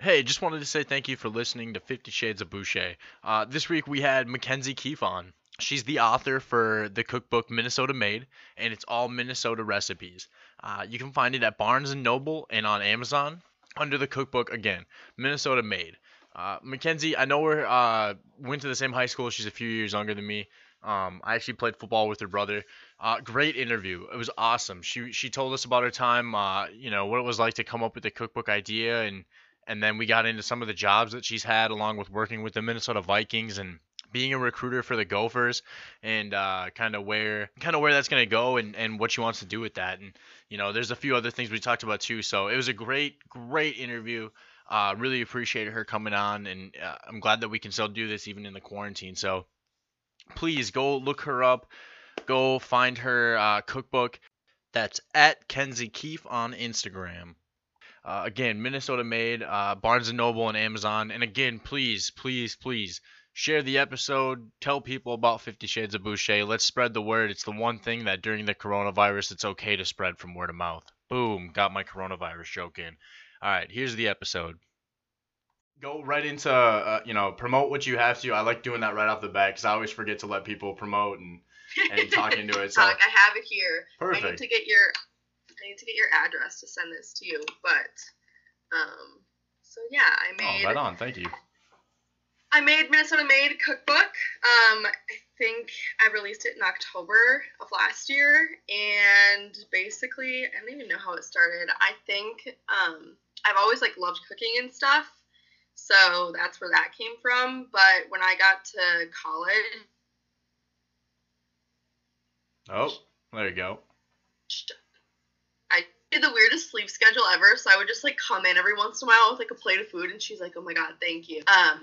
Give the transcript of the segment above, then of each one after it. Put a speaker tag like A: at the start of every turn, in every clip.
A: Hey, just wanted to say thank you for listening to Fifty Shades of Boucher. Uh, this week we had Mackenzie Keefe on. She's the author for the cookbook Minnesota Made, and it's all Minnesota recipes. Uh, you can find it at Barnes and Noble and on Amazon under the cookbook again, Minnesota Made. Uh, Mackenzie, I know we're uh, went to the same high school. She's a few years younger than me. Um, I actually played football with her brother. Uh, great interview. It was awesome. She she told us about her time. Uh, you know what it was like to come up with the cookbook idea, and and then we got into some of the jobs that she's had, along with working with the Minnesota Vikings and being a recruiter for the Gophers, and uh, kind of where kind of where that's gonna go, and and what she wants to do with that. And you know, there's a few other things we talked about too. So it was a great great interview. Uh, really appreciated her coming on, and uh, I'm glad that we can still do this even in the quarantine. So please go look her up. Go find her uh, cookbook. That's at Kenzie Keefe on Instagram. Uh, again, Minnesota made, uh, Barnes and Noble and Amazon. And again, please, please, please share the episode. Tell people about Fifty Shades of Boucher. Let's spread the word. It's the one thing that during the coronavirus, it's okay to spread from word of mouth. Boom, got my coronavirus joke in. All right, here's the episode go right into uh, you know promote what you have to. I like doing that right off the bat because I always forget to let people promote and and talk into it. So
B: I have it here.
A: perfect.
B: I need to get your I need to get your address to send this to you. But um so yeah, I made
A: oh, right on. Thank you.
B: I made Minnesota Made cookbook. Um I think I released it in October of last year and basically I don't even know how it started. I think um I've always like loved cooking and stuff so that's where that came from. But when I got to college,
A: oh, there you go.
B: Did the weirdest sleep schedule ever. So I would just like come in every once in a while with like a plate of food, and she's like, "Oh my god, thank you." Um,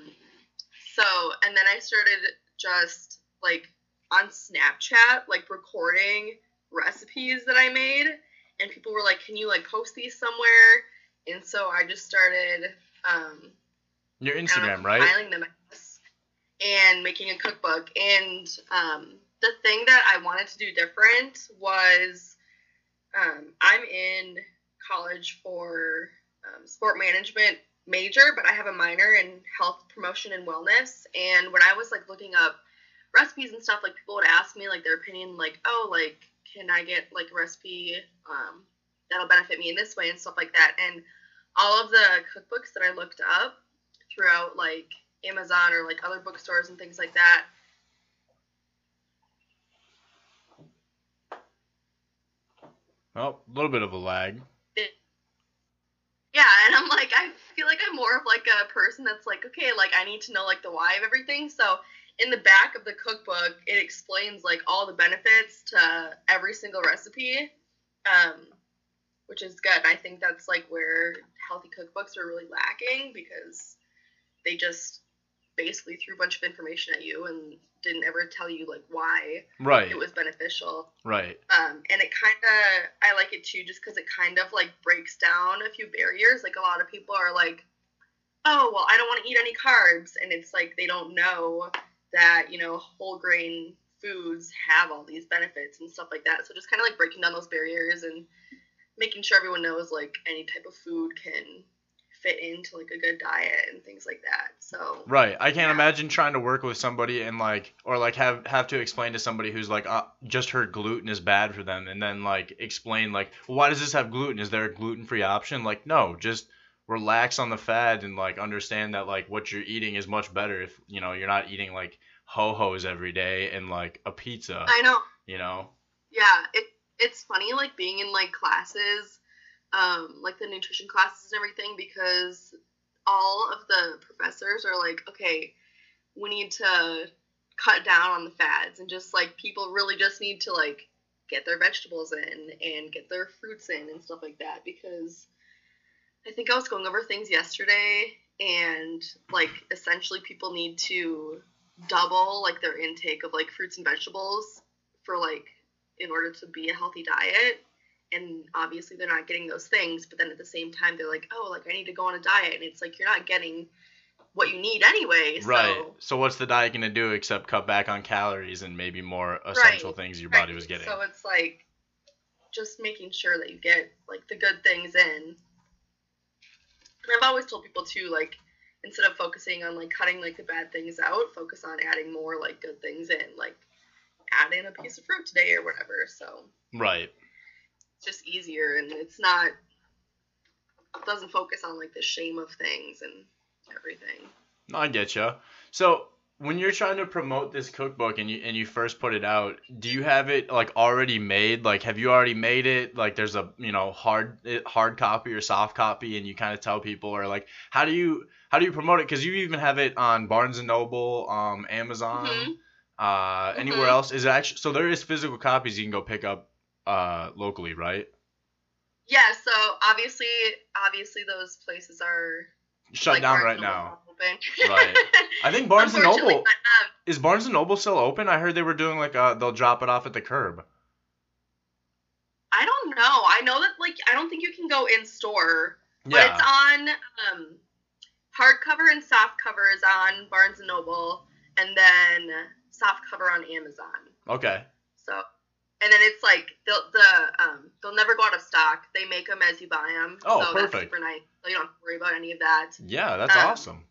B: so and then I started just like on Snapchat, like recording recipes that I made, and people were like, "Can you like post these somewhere?" And so I just started um,
A: your Instagram, right?
B: Filing them and making a cookbook. And um, the thing that I wanted to do different was um, I'm in college for um, sport management major, but I have a minor in health promotion and wellness. And when I was like looking up recipes and stuff, like people would ask me like their opinion, like, oh, like, can I get like a recipe um, that'll benefit me in this way and stuff like that. And all of the cookbooks that I looked up throughout like Amazon or like other bookstores and things like that.
A: Well, a little bit of a lag.
B: Yeah, and I'm like, I feel like I'm more of like a person that's like, okay, like I need to know like the why of everything. So in the back of the cookbook, it explains like all the benefits to every single recipe, um, which is good. I think that's like where healthy cookbooks are really lacking because they just basically threw a bunch of information at you and didn't ever tell you like why
A: right.
B: it was beneficial.
A: Right.
B: Um and it kind of i like it too just because it kind of like breaks down a few barriers. Like a lot of people are like oh well i don't want to eat any carbs. And it's like they don't know that you know whole grain foods have all these benefits and stuff like that. So just kind of like breaking down those barriers and making sure everyone knows like any type of food can fit into like a good diet and things like that. So
A: right, I can't yeah. imagine trying to work with somebody and like or like have have to explain to somebody who's like uh, just heard gluten is bad for them and then like explain like well, why does this have gluten? Is there a gluten free option? Like no, just relax on the fad and like understand that like what you're eating is much better if you know you're not eating like ho hos every day and like a pizza.
B: I know.
A: You know.
B: Yeah, it it's funny like being in like classes um, like the nutrition classes and everything because all of the professors are like, okay, we need to cut down on the fads and just like people really just need to like get their vegetables in and get their fruits in and stuff like that because I think I was going over things yesterday and like essentially people need to double like their intake of like fruits and vegetables for like in order to be a healthy diet and obviously they're not getting those things but then at the same time they're like oh like i need to go on a diet and it's like you're not getting what you need anyway so.
A: right so what's the diet going to do except cut back on calories and maybe more essential right. things your right. body was getting
B: so it's like just making sure that you get like the good things in And I've always told people too, like instead of focusing on like cutting like the bad things out, focus on adding more like good things in, like add in a piece of fruit today or whatever. So
A: Right.
B: It's just easier and it's not it doesn't focus on like the shame of things and everything.
A: No, I get you. So when you're trying to promote this cookbook and you and you first put it out, do you have it like already made? Like, have you already made it? Like, there's a you know hard hard copy or soft copy, and you kind of tell people, or like, how do you how do you promote it? Because you even have it on Barnes and Noble, um, Amazon,
B: Mhm.
A: uh, anywhere
B: Mhm.
A: else. Is it actually so? There is physical copies you can go pick up, uh, locally, right?
B: Yeah, so obviously obviously those places are
A: Shut
B: like,
A: down
B: Barnes
A: right now. Right. I think Barnes and Noble
B: um,
A: is Barnes and Noble still open. I heard they were doing like uh they'll drop it off at the curb.
B: I don't know. I know that like I don't think you can go in store, but
A: Yeah.
B: it's on um, hardcover and soft cover is on Barnes and Noble, and then soft cover on Amazon.
A: Okay.
B: So, and then it's like they'll the um they'll never go out of stock. They make them as you buy them.
A: Oh,
B: so
A: perfect.
B: That's super nice. So you don't have to worry about any of that.
A: Yeah, that's
B: Um,
A: awesome.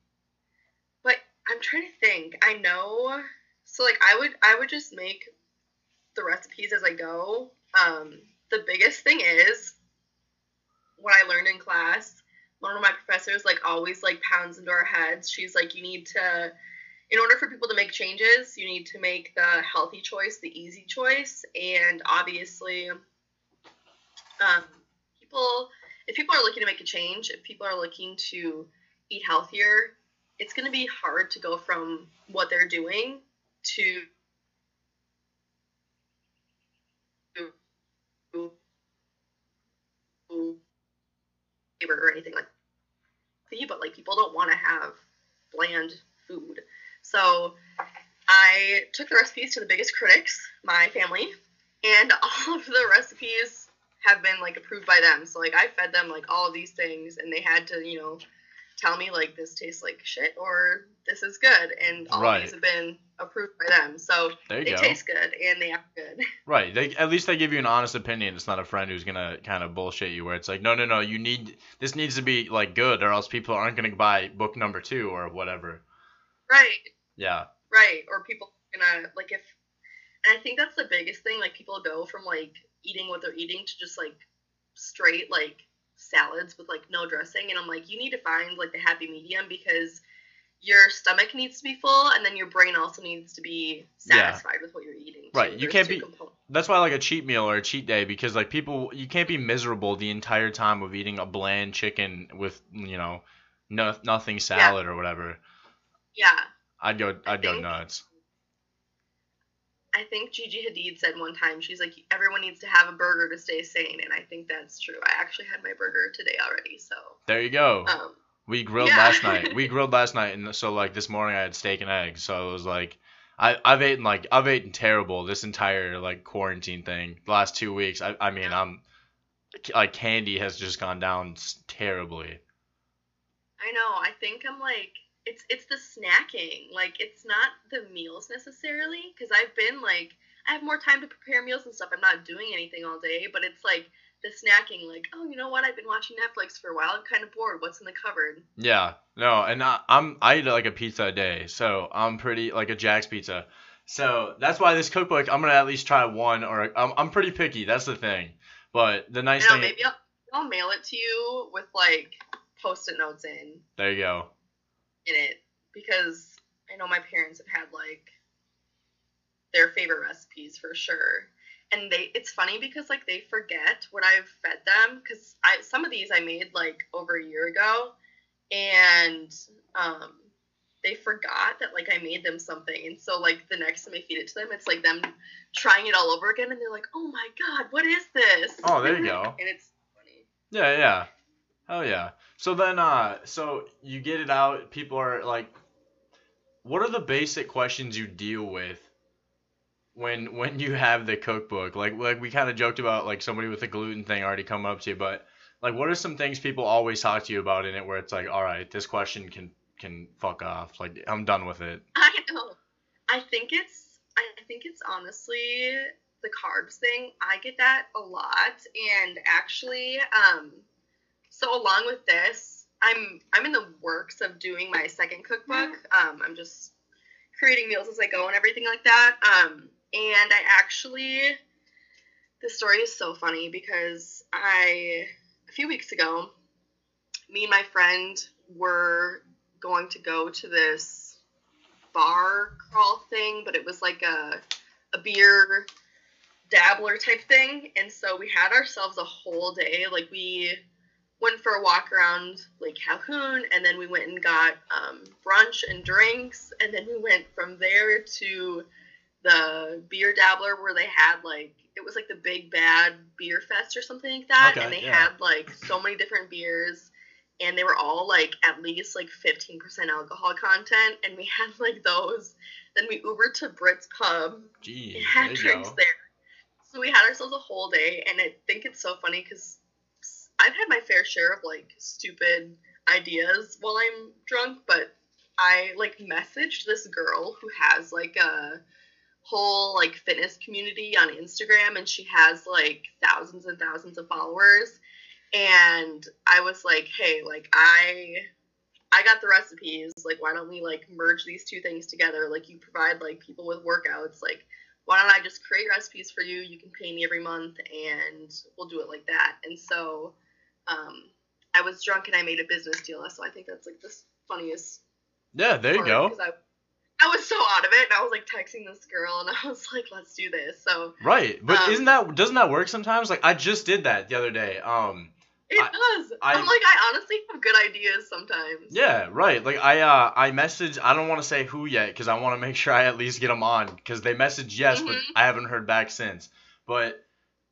B: But I'm trying to think. I know. So like I would I would just make the recipes as I go. Um, the biggest thing is what I learned in class. One of my professors like always like pounds into our heads. She's like, you need to, in order for people to make changes, you need to make the healthy choice the easy choice, and obviously, um, people if people are looking to make a change, if people are looking to eat healthier, it's going to be hard to go from what they're doing to or anything like that. But like people don't want to have bland food. So I took the recipes to the biggest critics, my family, and all of the recipes have been like approved by them. So like I fed them like all of these things and they had to, you know, tell me like this tastes like shit or this is good and all
A: Right.
B: of these have been approved by them. So they
A: go.
B: taste good and they act good.
A: Right. They at least they give you an honest opinion. It's not a friend who's gonna kind of bullshit you where it's like, no, no, no, you need this needs to be like good, or else people aren't gonna buy book number two or whatever.
B: right.
A: Yeah.
B: Right. Or people gonna like if and I think that's the biggest thing, like people go from like eating what they're eating to just like straight like salads with like no dressing and I'm like, you need to find like the happy medium because your stomach needs to be full and then your brain also needs to be
A: Yeah.
B: satisfied with what you're eating.
A: Right,
B: too.
A: you
B: There's
A: can't be-
B: components.
A: That's why I like a cheat meal or a cheat day because like people you can't be miserable the entire time of eating a bland chicken with you know no, nothing salad or whatever.
B: Yeah.
A: I'd go I'd go nuts.
B: I think Gigi Hadid said one time she's like everyone needs to have a burger to stay sane and I think that's true. I actually had my burger today already, so
A: There you go.
B: um
A: We grilled
B: Yeah.
A: last night. We grilled last night, and so like this morning I had steak and eggs. So it was like, I I've eaten like I've eaten terrible this entire like quarantine thing. The last two weeks. I I mean I'm like candy has just gone down terribly.
B: I know. I think I'm like it's it's the snacking. Like it's not the meals necessarily because I've been like I have more time to prepare meals and stuff. I'm not doing anything all day, but it's like the snacking. Like oh, you know what? I've been watching Netflix for a while. I'm kind of bored. What's in the cupboard?
A: Yeah, no, and I, I'm I eat like a pizza a day, so I'm pretty like a Jack's pizza. So that's why this cookbook I'm gonna at least try one or I'm I'm pretty picky. That's the thing. But the nice
B: know.
A: thing,
B: Maybe I'll, I'll mail it to you with like post-it notes in
A: there you go.
B: In it because I know my parents have had like their favorite recipes for sure. And they it's funny because like they forget what I've fed them cuz I some of these I made like over a year ago and um they forgot that like I made them something and so like the next time I feed it to them it's like them trying it all over again and they're like, "Oh my god, what is this?"
A: Oh, there you go.
B: and it's funny.
A: Yeah, yeah. Oh yeah. So then uh so you get it out, people are like what are the basic questions you deal with when when you have the cookbook? Like like we kind of joked about like somebody with a gluten thing already come up to you, but like what are some things people always talk to you about in it where it's like, "All right, this question can can fuck off. Like I'm done with it."
B: I know. I think it's I think it's honestly the carbs thing. I get that a lot and actually um so along with this, I'm I'm in the works of doing my second cookbook. Um, I'm just creating meals as I go and everything like that. Um, and I actually, the story is so funny because I a few weeks ago, me and my friend were going to go to this bar crawl thing, but it was like a a beer dabbler type thing. And so we had ourselves a whole day. Like we went for a walk around Lake Calhoun, and then we went and got um, brunch and drinks, and then we went from there to the beer dabbler where they had like it was like the big bad beer fest or something like that,
A: Okay,
B: and they
A: yeah.
B: had like so many different beers. And they were all like at least like 15% alcohol content, and we had like those. Then we Ubered to Brit's Pub,
A: Gee,
B: and had drinks
A: go.
B: there. So we had ourselves a whole day, and I think it's so funny because I've had my fair share of like stupid ideas while I'm drunk, but I like messaged this girl who has like a whole like fitness community on Instagram, and she has like thousands and thousands of followers. And I was like, hey, like I I got the recipes. Like, why don't we like merge these two things together? Like, you provide like people with workouts. Like, why don't I just create recipes for you? You can pay me every month, and we'll do it like that. And so, um, I was drunk and I made a business deal. So I think that's like the funniest.
A: Yeah, there you go.
B: I, I was so out of it, and I was like texting this girl, and I was like, "Let's do this." So
A: Right, but
B: Um,
A: isn't that doesn't that work sometimes? Like I just did that the other day. Um,
B: it
A: I-
B: does.
A: I-
B: am like, I honestly have good ideas sometimes.
A: yeah, right. Like I uh I messaged. I don't want to say who yet because I want to make sure I at least get them on because they messaged yes, but
B: Mhm.
A: I haven't heard back since. But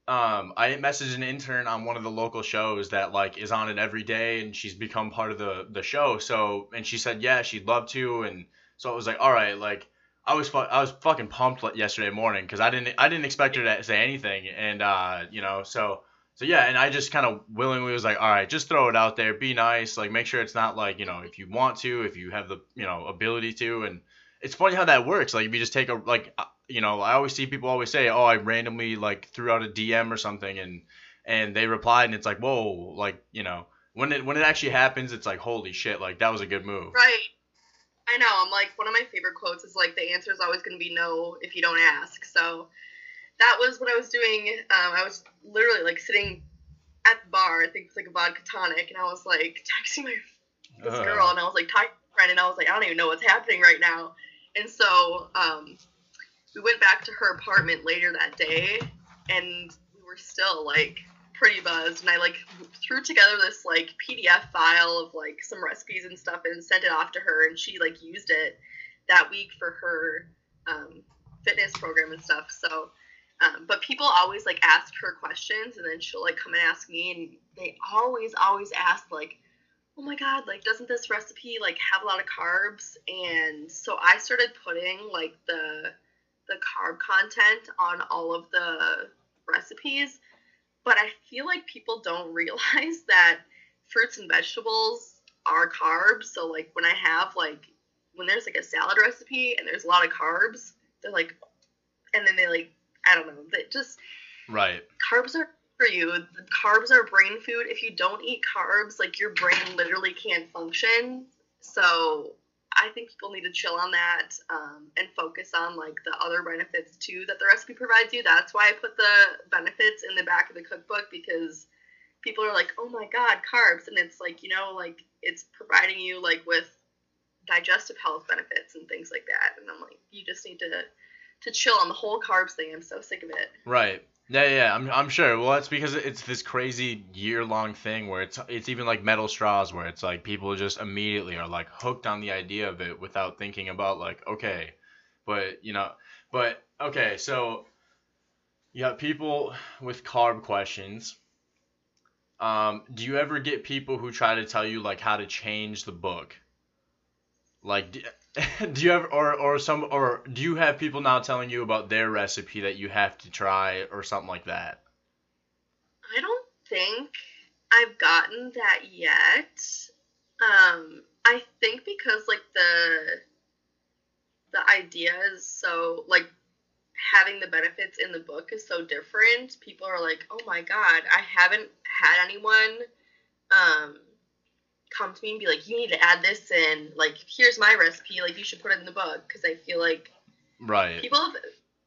A: um, I messaged an intern on one of the local shows that like is on it every day, and she's become part of the the show. So and she said yeah, she'd love to, and so I was like, all right, like. I was fu- I was fucking pumped like, yesterday morning because I didn't I didn't expect her to say anything and uh you know so so yeah and I just kind of willingly was like all right just throw it out there be nice like make sure it's not like you know if you want to if you have the you know ability to and it's funny how that works like if you just take a like you know I always see people always say oh I randomly like threw out a DM or something and and they replied and it's like whoa like you know when it when it actually happens it's like holy shit like that was a good move
B: Right. I know. I'm like one of my favorite quotes is like the answer is always going to be no if you don't ask. So that was what I was doing. Um, I was literally like sitting at the bar. I think it's like a vodka tonic, and I was like texting my this
A: Ugh.
B: girl, and I was like talking to my friend, and I was like, I don't even know what's happening right now. And so um, we went back to her apartment later that day, and we were still like pretty buzzed. And I like threw together this like PDF file of like some recipes and stuff, and sent it off to her, and she like used it that week for her um, fitness program and stuff. So. Um, but people always like ask her questions and then she'll like come and ask me and they always always ask like oh my god like doesn't this recipe like have a lot of carbs and so i started putting like the the carb content on all of the recipes but i feel like people don't realize that fruits and vegetables are carbs so like when i have like when there's like a salad recipe and there's a lot of carbs they're like and then they like i don't know they just
A: right
B: carbs are for you. The Carbs are brain food. If you don't eat carbs, like your brain literally can't function. So I think people need to chill on that um, and focus on like the other benefits too that the recipe provides you. That's why I put the benefits in the back of the cookbook because people are like, oh my god, carbs, and it's like you know like it's providing you like with digestive health benefits and things like that. And I'm like, you just need to to chill on the whole carbs thing. I'm so sick of it.
A: Right. Yeah, yeah, I'm, I'm sure. Well, that's because it's this crazy year-long thing where it's it's even like metal straws, where it's like people just immediately are like hooked on the idea of it without thinking about like, okay, but you know, but okay, so you got people with carb questions. Um, do you ever get people who try to tell you like how to change the book? Like, do, you ever or or some or do you have people now telling you about their recipe that you have to try or something like that?
B: I don't think I've gotten that yet. Um, I think because like the the idea is so like having the benefits in the book is so different. People are like, "Oh my god, I haven't had anyone um come to me and be like, you need to add this in. Like, here's my recipe. Like, you should put it in the book because I feel like
A: Right.
B: people have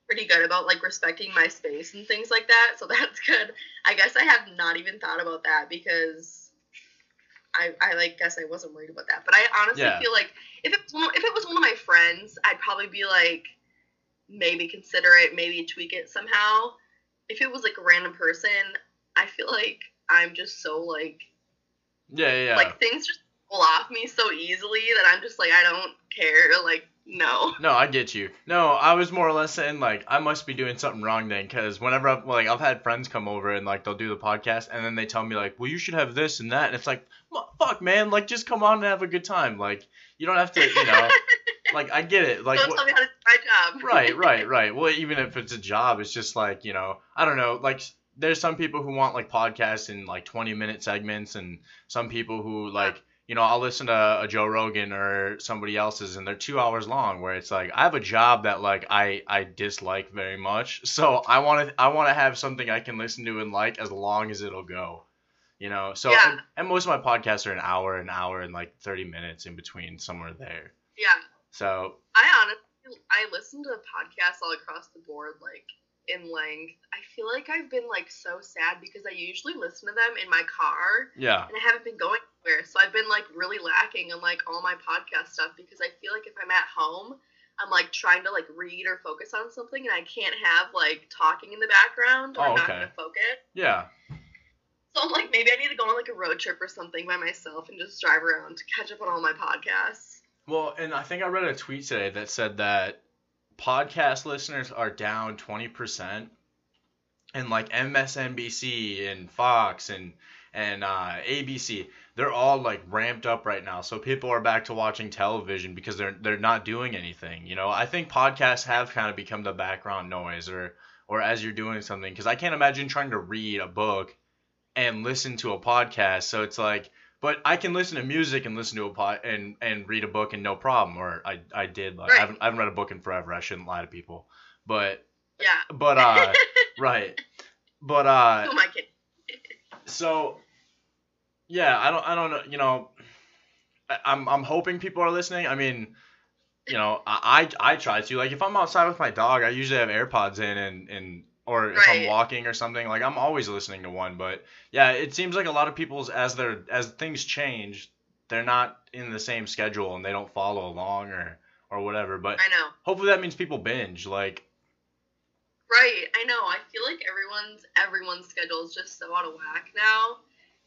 B: pretty good about like respecting my space and things like that. So that's good. I guess I have not even thought about that because I, I like guess I wasn't worried about that. But I honestly
A: Yeah.
B: feel like if it was one, if it was one of my friends, I'd probably be like maybe consider it, maybe tweak it somehow. If it was like a random person, I feel like I'm just so like
A: Yeah, yeah. yeah.
B: like things just pull off me so easily that I'm just like I don't care. Like no.
A: No, I get you. No, I was more or less saying like I must be doing something wrong then, because whenever I've, like I've had friends come over and like they'll do the podcast and then they tell me like, well, you should have this and that, and it's like, fuck, man, like just come on and have a good time. Like you don't have to, you know, like I get it. Like
B: don't tell me how to do my job.
A: right, right, right. Well, even if it's a job, it's just like you know, I don't know. Like there's some people who want like podcasts in like 20 minute segments, and some people who like you know I'll listen to a Joe Rogan or somebody else's, and they're two hours long. Where it's like I have a job that like I I dislike very much, so I want to I want to have something I can listen to and like as long as it'll go. You know, so
B: Yeah.
A: and, and most of my podcasts are an hour, an hour, and like 30 minutes in between, somewhere there.
B: Yeah.
A: So
B: I honestly, I listen to podcasts all across the board, like in length. I feel like I've been like so sad because I usually listen to them in my car,
A: yeah,
B: and I haven't been going anywhere. So I've been like really lacking on like all my podcast stuff because I feel like if I'm at home, I'm like trying to like read or focus on something, and I can't have like talking in the background or
A: Oh,
B: I'm not
A: okay.
B: gonna focus.
A: yeah.
B: So I'm like, maybe I need to go on like a road trip or something by myself and just drive around to catch up on all my podcasts.
A: Well, and I think I read a tweet today that said that podcast listeners are down 20%. And like MSNBC and Fox and and uh, ABC, they're all like ramped up right now. So people are back to watching television because they're they're not doing anything. You know, I think podcasts have kind of become the background noise or or as you're doing something because I can't imagine trying to read a book and listen to a podcast. So it's like but I can listen to music and listen to a pod and, and read a book and no problem. Or I, I did like I, haven't, I haven't read a book in forever. I shouldn't lie to people. But
B: Yeah.
A: but uh right. But uh
B: Who am I kidding?
A: so yeah, I don't I don't know, you know I, I'm I'm hoping people are listening. I mean, you know, I I, I try to like if I'm outside with my dog, I usually have AirPods in and and or if I'm walking or something, like I'm always listening to one, but yeah, it seems like a lot of people's as they're as things change, they're not in the same schedule and they don't follow along or or whatever, but
B: I know.
A: hopefully that means people binge like
B: Right, I know. I feel like everyone's everyone's schedule is just so out of whack now.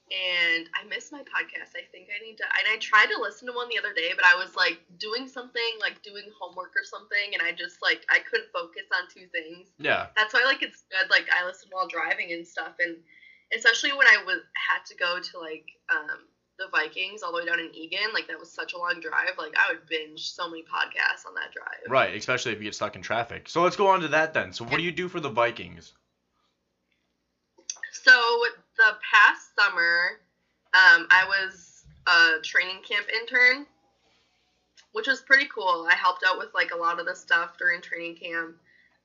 B: And I miss my podcast. I think I need to and I tried to listen to one the other day, but I was like doing something, like doing homework or something, and I just like I couldn't focus on two things.
A: yeah,
B: That's why like it's good like I listen while driving and stuff and especially when I was had to go to like um the Vikings all the way down in Eagan, like that was such a long drive. Like I would binge so many podcasts on that drive.
A: right, especially if you get stuck in traffic. So let's go on to that then. So what do you do for the Vikings?
B: So the past summer, um, I was a training camp intern, which was pretty cool. I helped out with like a lot of the stuff during training camp.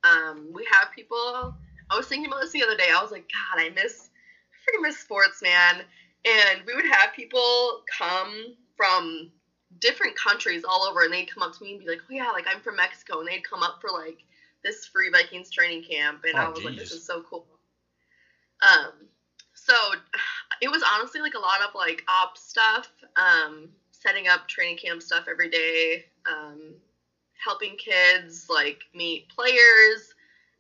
B: Um, we have people. I was thinking about this the other day. I was like, God, I miss, I freaking miss sports, man. And we would have people come from different countries all over, and they'd come up to me and be like, Oh yeah, like I'm from Mexico, and they'd come up for like this free Vikings training camp, and I
A: Oh,
B: was like, This is so cool. Um, so it was honestly like a lot of like op stuff, um, setting up training camp stuff every day, um, helping kids like meet players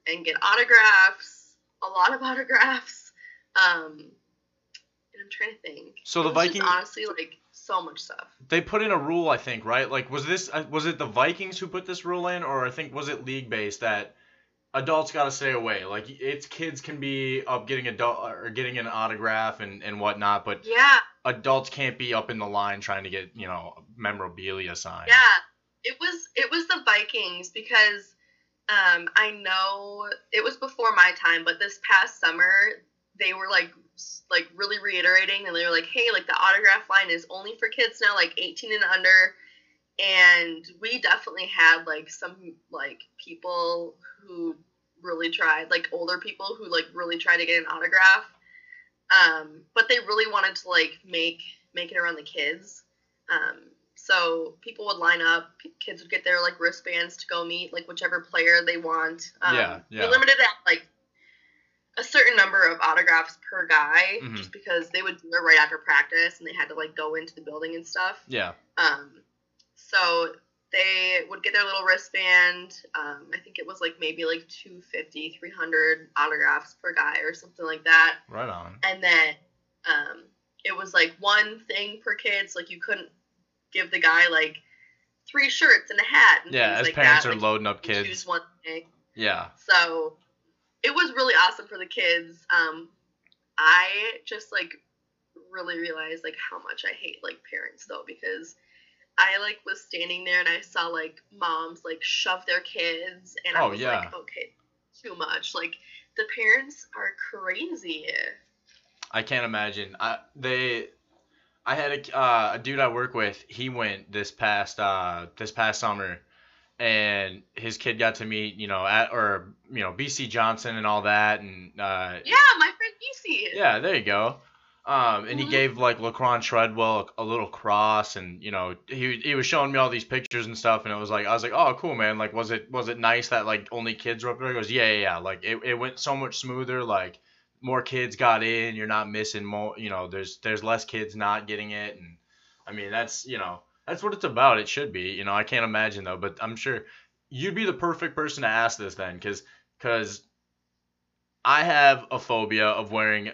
B: and get autographs, a lot of autographs. Um, and I'm trying to think.
A: So the Vikings
B: honestly like so much stuff.
A: they put in a rule, I think, right? Like was this uh, was it the Vikings who put this rule in, or I think was it league based that adults got to stay away? Like it's kids can be up getting adult or getting an autograph and and whatnot, but
B: Yeah,
A: adults can't be up in the line trying to get you know memorabilia signed.
B: Yeah, it was it was the Vikings because um, I know it was before my time, but this past summer they were like like really reiterating and they were like, hey, like the autograph line is only for kids now, like 18 and under. And we definitely had like some like people who really tried, like older people who like really tried to get an autograph. Um, but they really wanted to like make make it around the kids. Um, so people would line up. Kids would get their like wristbands to go meet like whichever player they want. Um,
A: Yeah, yeah.
B: We limited it at like a certain number of autographs per guy,
A: Mhm.
B: just because they would do it right after practice and they had to like go into the building and stuff.
A: Yeah.
B: Um, so they would get their little wristband. Um, I think it was like maybe like 250, 300 autographs per guy or something like that.
A: Right on.
B: And then um, it was like one thing per kid. So like you couldn't give the guy like three shirts and a hat. And
A: Yeah, as
B: like
A: parents
B: that.
A: are
B: Like,
A: loading up kids.
B: Choose one thing.
A: Yeah.
B: So it was really awesome for the kids. Um, I just like really realized like how much I hate like parents though because I like was standing there and I saw like moms like shove their kids and I
A: Oh,
B: was
A: yeah.
B: like okay too much like the parents are crazy.
A: I can't imagine. I they I had a uh, a dude I work with. He went this past uh this past summer, and his kid got to meet you know at or you know Bisi Johnson and all that, and uh
B: Yeah, my friend Bisi.
A: yeah, there you go. Um, and he
B: Mhm.
A: gave like Laquon Treadwell a, a little cross, and you know he he was showing me all these pictures and stuff, and it was like I was like, oh cool man, like was it was it nice that like only kids were up there? He goes, yeah yeah yeah, like it, it went so much smoother, like more kids got in, you're not missing more, you know, there's there's less kids not getting it, and I mean that's you know that's what it's about. It should be, you know, I can't imagine though, but I'm sure you'd be the perfect person to ask this then, cause cause I have a phobia of wearing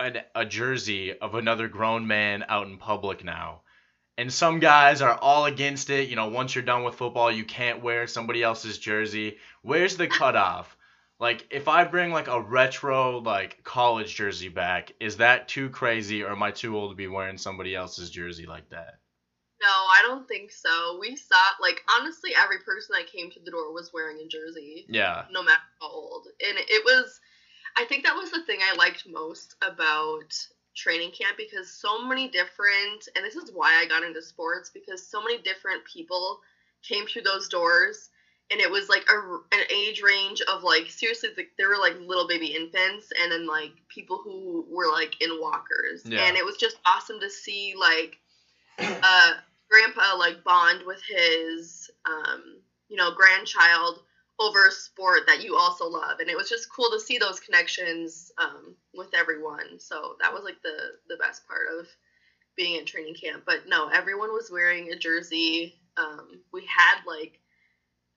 A: an, a jersey of another grown man out in public now. And some guys are all against it. You know, once you're done with football, you can't wear somebody else's jersey. Where's the cutoff? Like, if I bring like a retro like college jersey back, is that too crazy, or am I too old to be wearing somebody else's jersey like that?
B: No, I don't think so. We saw like honestly every person that came to the door was wearing a jersey.
A: Yeah,
B: no matter how old. And it was, I think that was the thing I liked most about training camp because so many different, and this is why I got into sports because so many different people came through those doors. And it was like a, an age range of like seriously, like, there were like little baby infants, and then like people who were like in walkers,
A: Yeah.
B: and it was just awesome to see like uh, grandpa like bond with his um, you know grandchild over a sport that you also love and it was just cool to see those connections um, with everyone so that was like the the best part of being at training camp but no everyone was wearing a jersey um, we had like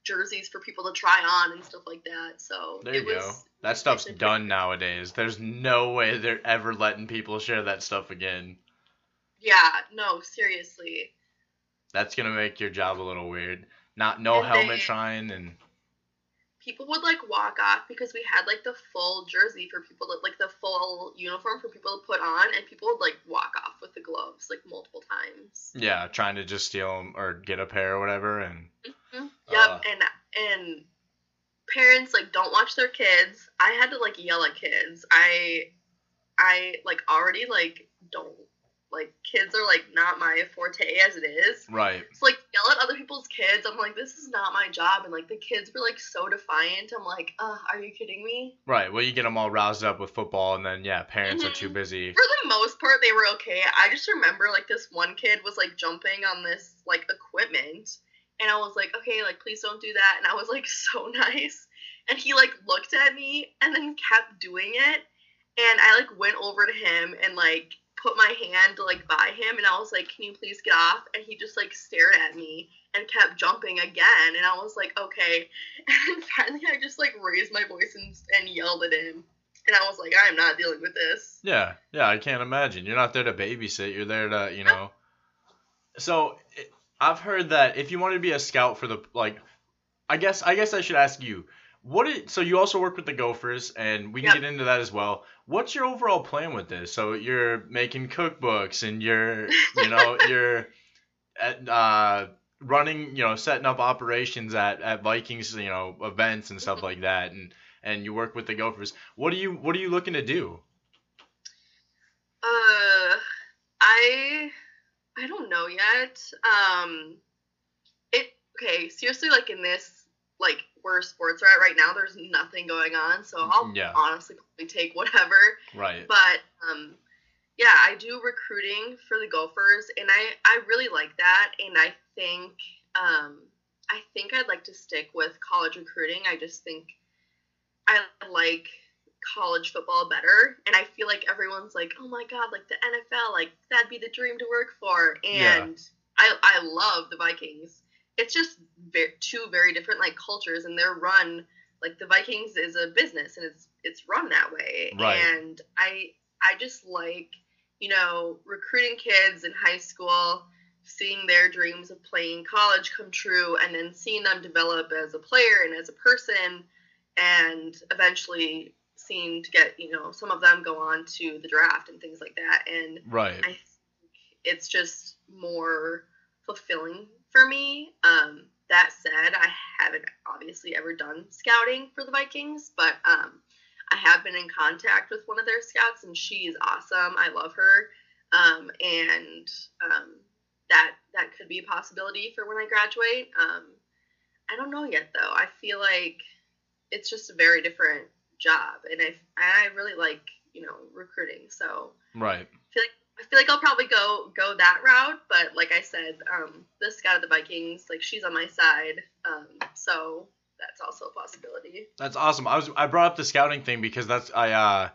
B: jerseys for people to try on and stuff like that so
A: there you
B: was
A: go. That stuff's done nowadays. There's no way they're ever letting people share that stuff again.
B: yeah no seriously
A: That's gonna make your job a little weird. Not no
B: And
A: helmet
B: they-
A: trying and
B: people would like walk off because we had like the full jersey for people to like the full uniform for people to put on and people would like walk off with the gloves like multiple times.
A: Yeah, trying to just steal them or get a pair or whatever and
B: yep
A: Uh.
B: and and parents like don't watch their kids. I had to like yell at kids. I i like already like don't like kids are like not my forte as it is.
A: Right.
B: so like yell at other people's kids. I'm like this is not my job. And like the kids were like so defiant. I'm like uh are you kidding me?
A: Right. Well, you get them all roused up with football, and then yeah, parents are too
B: Mhm.
A: busy.
B: for the most part they were okay. I just remember like this one kid was like jumping on this like equipment. And i was like okay like please don't do that. And i was like so nice. And he like looked at me and then kept doing it. And i like went over to him and like put my hand like by him and i was like can you please get off and he just like stared at me and kept jumping again and i was like okay and finally i just like raised my voice and, and yelled at him and i was like i am not dealing with this
A: Yeah, yeah. I can't imagine. You're not there to babysit. You're there to, you know. So it- I've heard that if you wanted to be a scout for the like, I guess I guess I should ask you. What is, so you also work with the Gophers, and we can
B: Yep.
A: get into that as well. What's your overall plan with this? So you're making cookbooks, and you're, you know, you're at, uh, running, you know, setting up operations at, at Vikings, you know, events and stuff like that, and and you work with the Gophers. What are you What are you looking to do?
B: Uh, I I don't know yet. Um, it okay. Seriously, like in this, like where sports are at right now, there's nothing going on. So I'll
A: Yeah.
B: honestly probably take whatever.
A: Right.
B: But um, yeah, I do recruiting for the Gophers, and I I really like that, and I think um I think I'd like to stick with college recruiting. I just think I like college football better, and I feel like everyone's like, oh my god, like the NFL, like that'd be the dream to work for, and yeah. I I love the Vikings. It's just very, two very different like cultures, and they're run like the Vikings is a business, and it's it's run that way, right. and I I just like you know recruiting kids in high school seeing their dreams of playing college come true and then seeing them develop as a player and as a person and eventually seeing to get you know some of them go on to the draft and things like that. And
A: right.
B: I think it's just more fulfilling for me um that said i haven't obviously ever done scouting for the vikings but um i have been in contact with one of their scouts and she's awesome i love her um and um that that could be a possibility for when I graduate. Um, I don't know yet though. I feel like it's just a very different job, and I I really like you know recruiting. So
A: right.
B: I feel like I feel like I'll probably go go that route, but like I said, um, the scout of the Vikings, like she's on my side, um, so that's also a possibility.
A: That's awesome. I was I brought up the scouting thing because that's I uh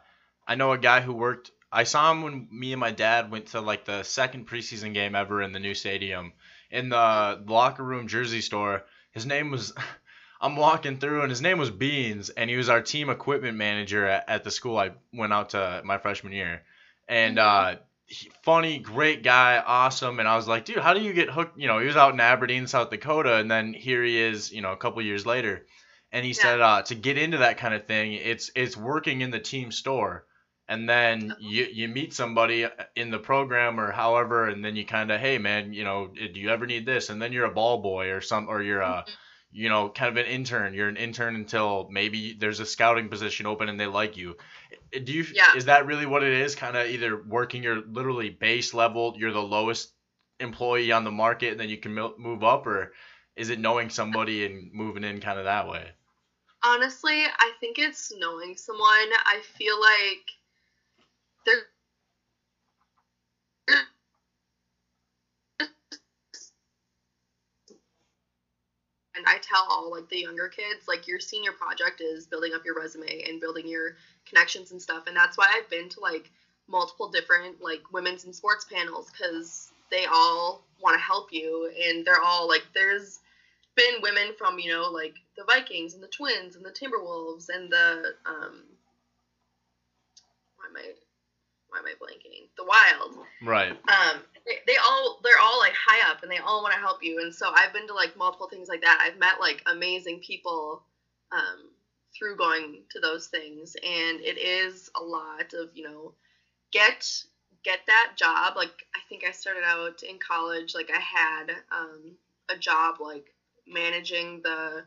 A: I know a guy who worked I saw him when me and my dad went to like the second preseason game ever in the new stadium in the locker room jersey store. His name was I'm walking through and his name was Beans and he was our team equipment manager at, at the school I went out to my freshman year. And mm-hmm. uh he, funny, great guy, awesome. And I was like, dude, how do you get hooked? You know, he was out in Aberdeen, South Dakota, and then here he is, you know, a couple years later. And he yeah. said, uh, to get into that kind of thing, it's it's working in the team store and then uh-huh. you you meet somebody in the program or however and then you kind of hey man you know do you ever need this and then you're a ball boy or some or you're a mm-hmm. You know kind of an intern. You're an intern until maybe there's a scouting position open and they like you. Do you yeah. is that really what it is? Kind of either working your literally base level you're the lowest employee on the market and then you can move up or is it knowing somebody and moving in kind of that way?
B: Honestly i think it's knowing someone. I feel like there and I tell all like the younger kids like your senior project is building up your resume and building your connections and stuff and that's why I've been to like multiple different like women's and sports panels cuz they all want to help you and they're all like there's been women from you know like the Vikings and the Twins and the Timberwolves and the um why am I why am I blanking? The Wild.
A: Right.
B: Um, they, they all they're all like high up and they all want to help you. And so I've been to like multiple things like that. I've met like amazing people um, through going to those things, and it is a lot of you know get get that job. Like I think I started out in college like I had um, a job like managing the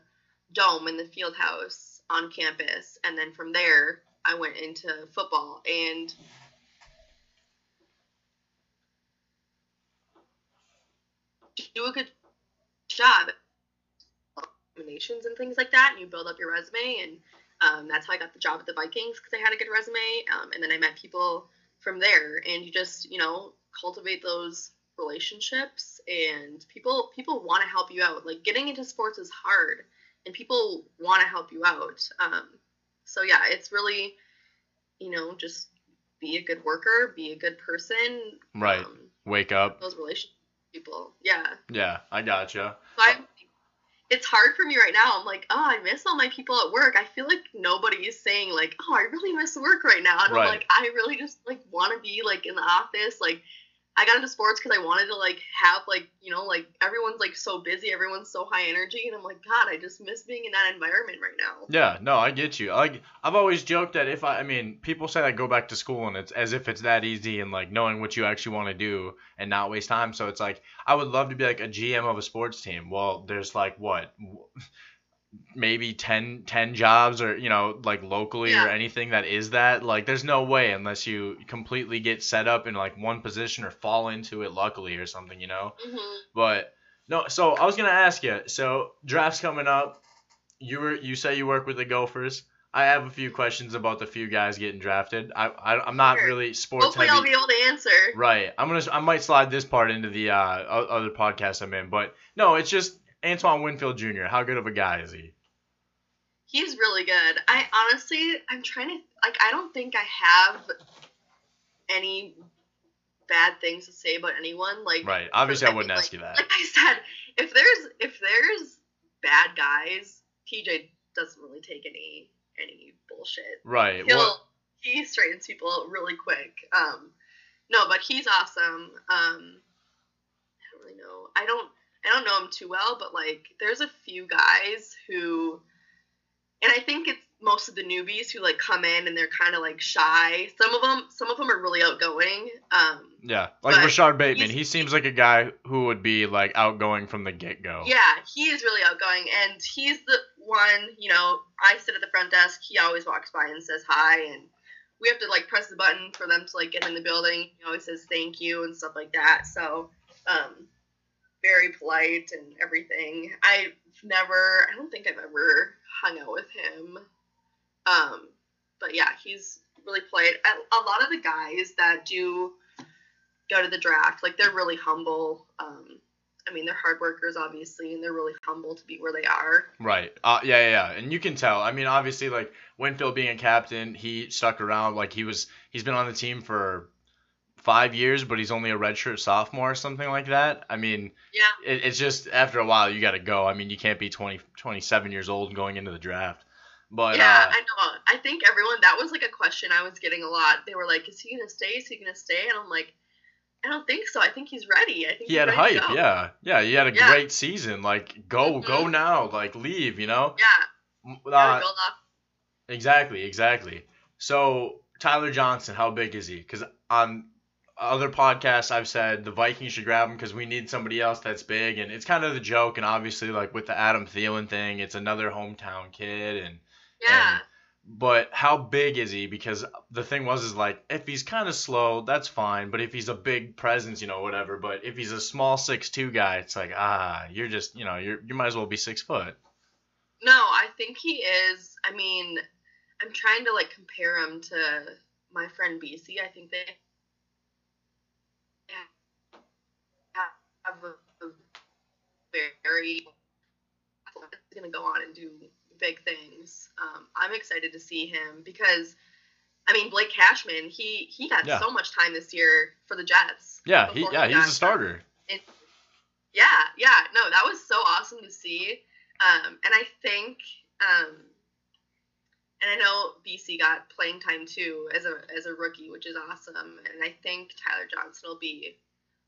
B: dome in the field house on campus, and then from there I went into football and do a good job nominations and things like that, and you build up your resume, and um, that's how I got the job at the Vikings because I had a good resume, um, and then I met people from there, and you just you know cultivate those relationships, and people people want to help you out. Like getting into sports is hard, and people want to help you out. Um, so yeah, it's really you know just be a good worker, be a good person.
A: Right. Um, Wake up.
B: Those relationships people. Yeah.
A: Yeah, I gotcha.
B: So I, it's hard for me right now. I'm like, oh, I miss all my people at work. I feel like nobody is saying like, oh, I really miss work right now. And right. I'm like, I really just like want to be like in the office, like I got into sports because I wanted to like have like you know like everyone's like so busy, everyone's so high energy, and I'm like, God, I just miss being in that environment right now.
A: Yeah, no, I get you. Like I've always joked that if I, I mean, people say I go back to school and it's as if it's that easy and like knowing what you actually want to do and not waste time. So it's like I would love to be like a GM of a sports team. Well, there's like what maybe 10, 10 jobs or you know like locally yeah. or anything that is that like there's no way unless you completely get set up in like one position or fall into it luckily or something you know mm-hmm. but no so i was gonna ask you so drafts coming up you were you say you work with the gophers I have a few questions about the few guys getting drafted. I, I I'm not
B: Sure.
A: really sports
B: Hopefully,
A: heavy.
B: I'll be able to answer.
A: Right. I'm gonna. I might slide this part into the uh, other podcast I'm in, but no, it's just Antoine Winfield Jr. How good of a guy is he?
B: He's really good. I honestly, I'm trying to like. I don't think I have any bad things to say about anyone. Like,
A: Right. Obviously, I wouldn't
B: like-
A: ask you that.
B: Like I said, if there's if there's bad guys, TJ doesn't really take any any bullshit.
A: Right.
B: He'll
A: What?
B: he straightens people out really quick. Um, no, but he's awesome. Um, I don't really know. I don't I don't know him too well, but like there's a few guys who, and I think it's most of the newbies who like come in and they're kind of like shy. Some of them some of them are really outgoing. Um,
A: Yeah. Like Rashod Bateman. He seems like a guy who would be like outgoing from the get go.
B: Yeah, he is really outgoing, and he's the one. You know, I sit at the front desk. He always walks by and says hi, and we have to like press the button for them to like get in the building. He always says thank you and stuff like that. So, um, very polite and everything. I've never, I don't think I've ever hung out with him. Um, but yeah, he's really polite. A, lot of the guys that do go to the draft, like they're really humble. Um, I mean, they're hard workers, obviously, and they're really humble to be where they are.
A: Right. Uh, yeah, yeah, yeah. And you can tell. I mean, obviously, like Winfield being a captain, he stuck around. Like he was, he's been on the team for five years, but he's only a redshirt sophomore or something like that. I mean,
B: Yeah.
A: it, it's just after a while you got to go. I mean, you can't be 20, 27 years old going into the draft. But
B: yeah,
A: uh,
B: I know. I think everyone that was like a question I was getting a lot. They were like, "Is he gonna stay? Is he gonna stay?" And I'm like, "I don't think so. I think he's ready. I think
A: he
B: he's
A: had hype.
B: go."
A: Yeah, yeah. He had a
B: Yeah.
A: great season. Like go, go
B: Mhm.
A: now. Like leave. You know.
B: Yeah.
A: Uh. Exactly, exactly. So Tyler Johnson, how big is he? Because on other podcasts, I've said the Vikings should grab him because we need somebody else that's big, and it's kind of the joke. And obviously, like with the Adam Thielen thing, it's another hometown kid, and
B: Yeah.
A: but how big is he? Because the thing was is like if he's kind of slow, that's fine. But if he's a big presence, you know, whatever. But if he's a small six two guy, it's like ah, you're just you know you you might as well be six foot.
B: No, I think he is. I mean, I'm trying to like compare him to my friend Bisi. I think they have a, a very gonna go on and do big things. Um, I'm excited to see him because. I mean Blake Cashman, he he got
A: Yeah.
B: so much time this year for the Jets.
A: Yeah, he yeah he's
B: got-
A: a starter.
B: yeah, yeah, no, that was so awesome to see. Um, and I think, um, and I know Bisi got playing time too as a as a rookie, which is awesome. And I think Tyler Johnson will be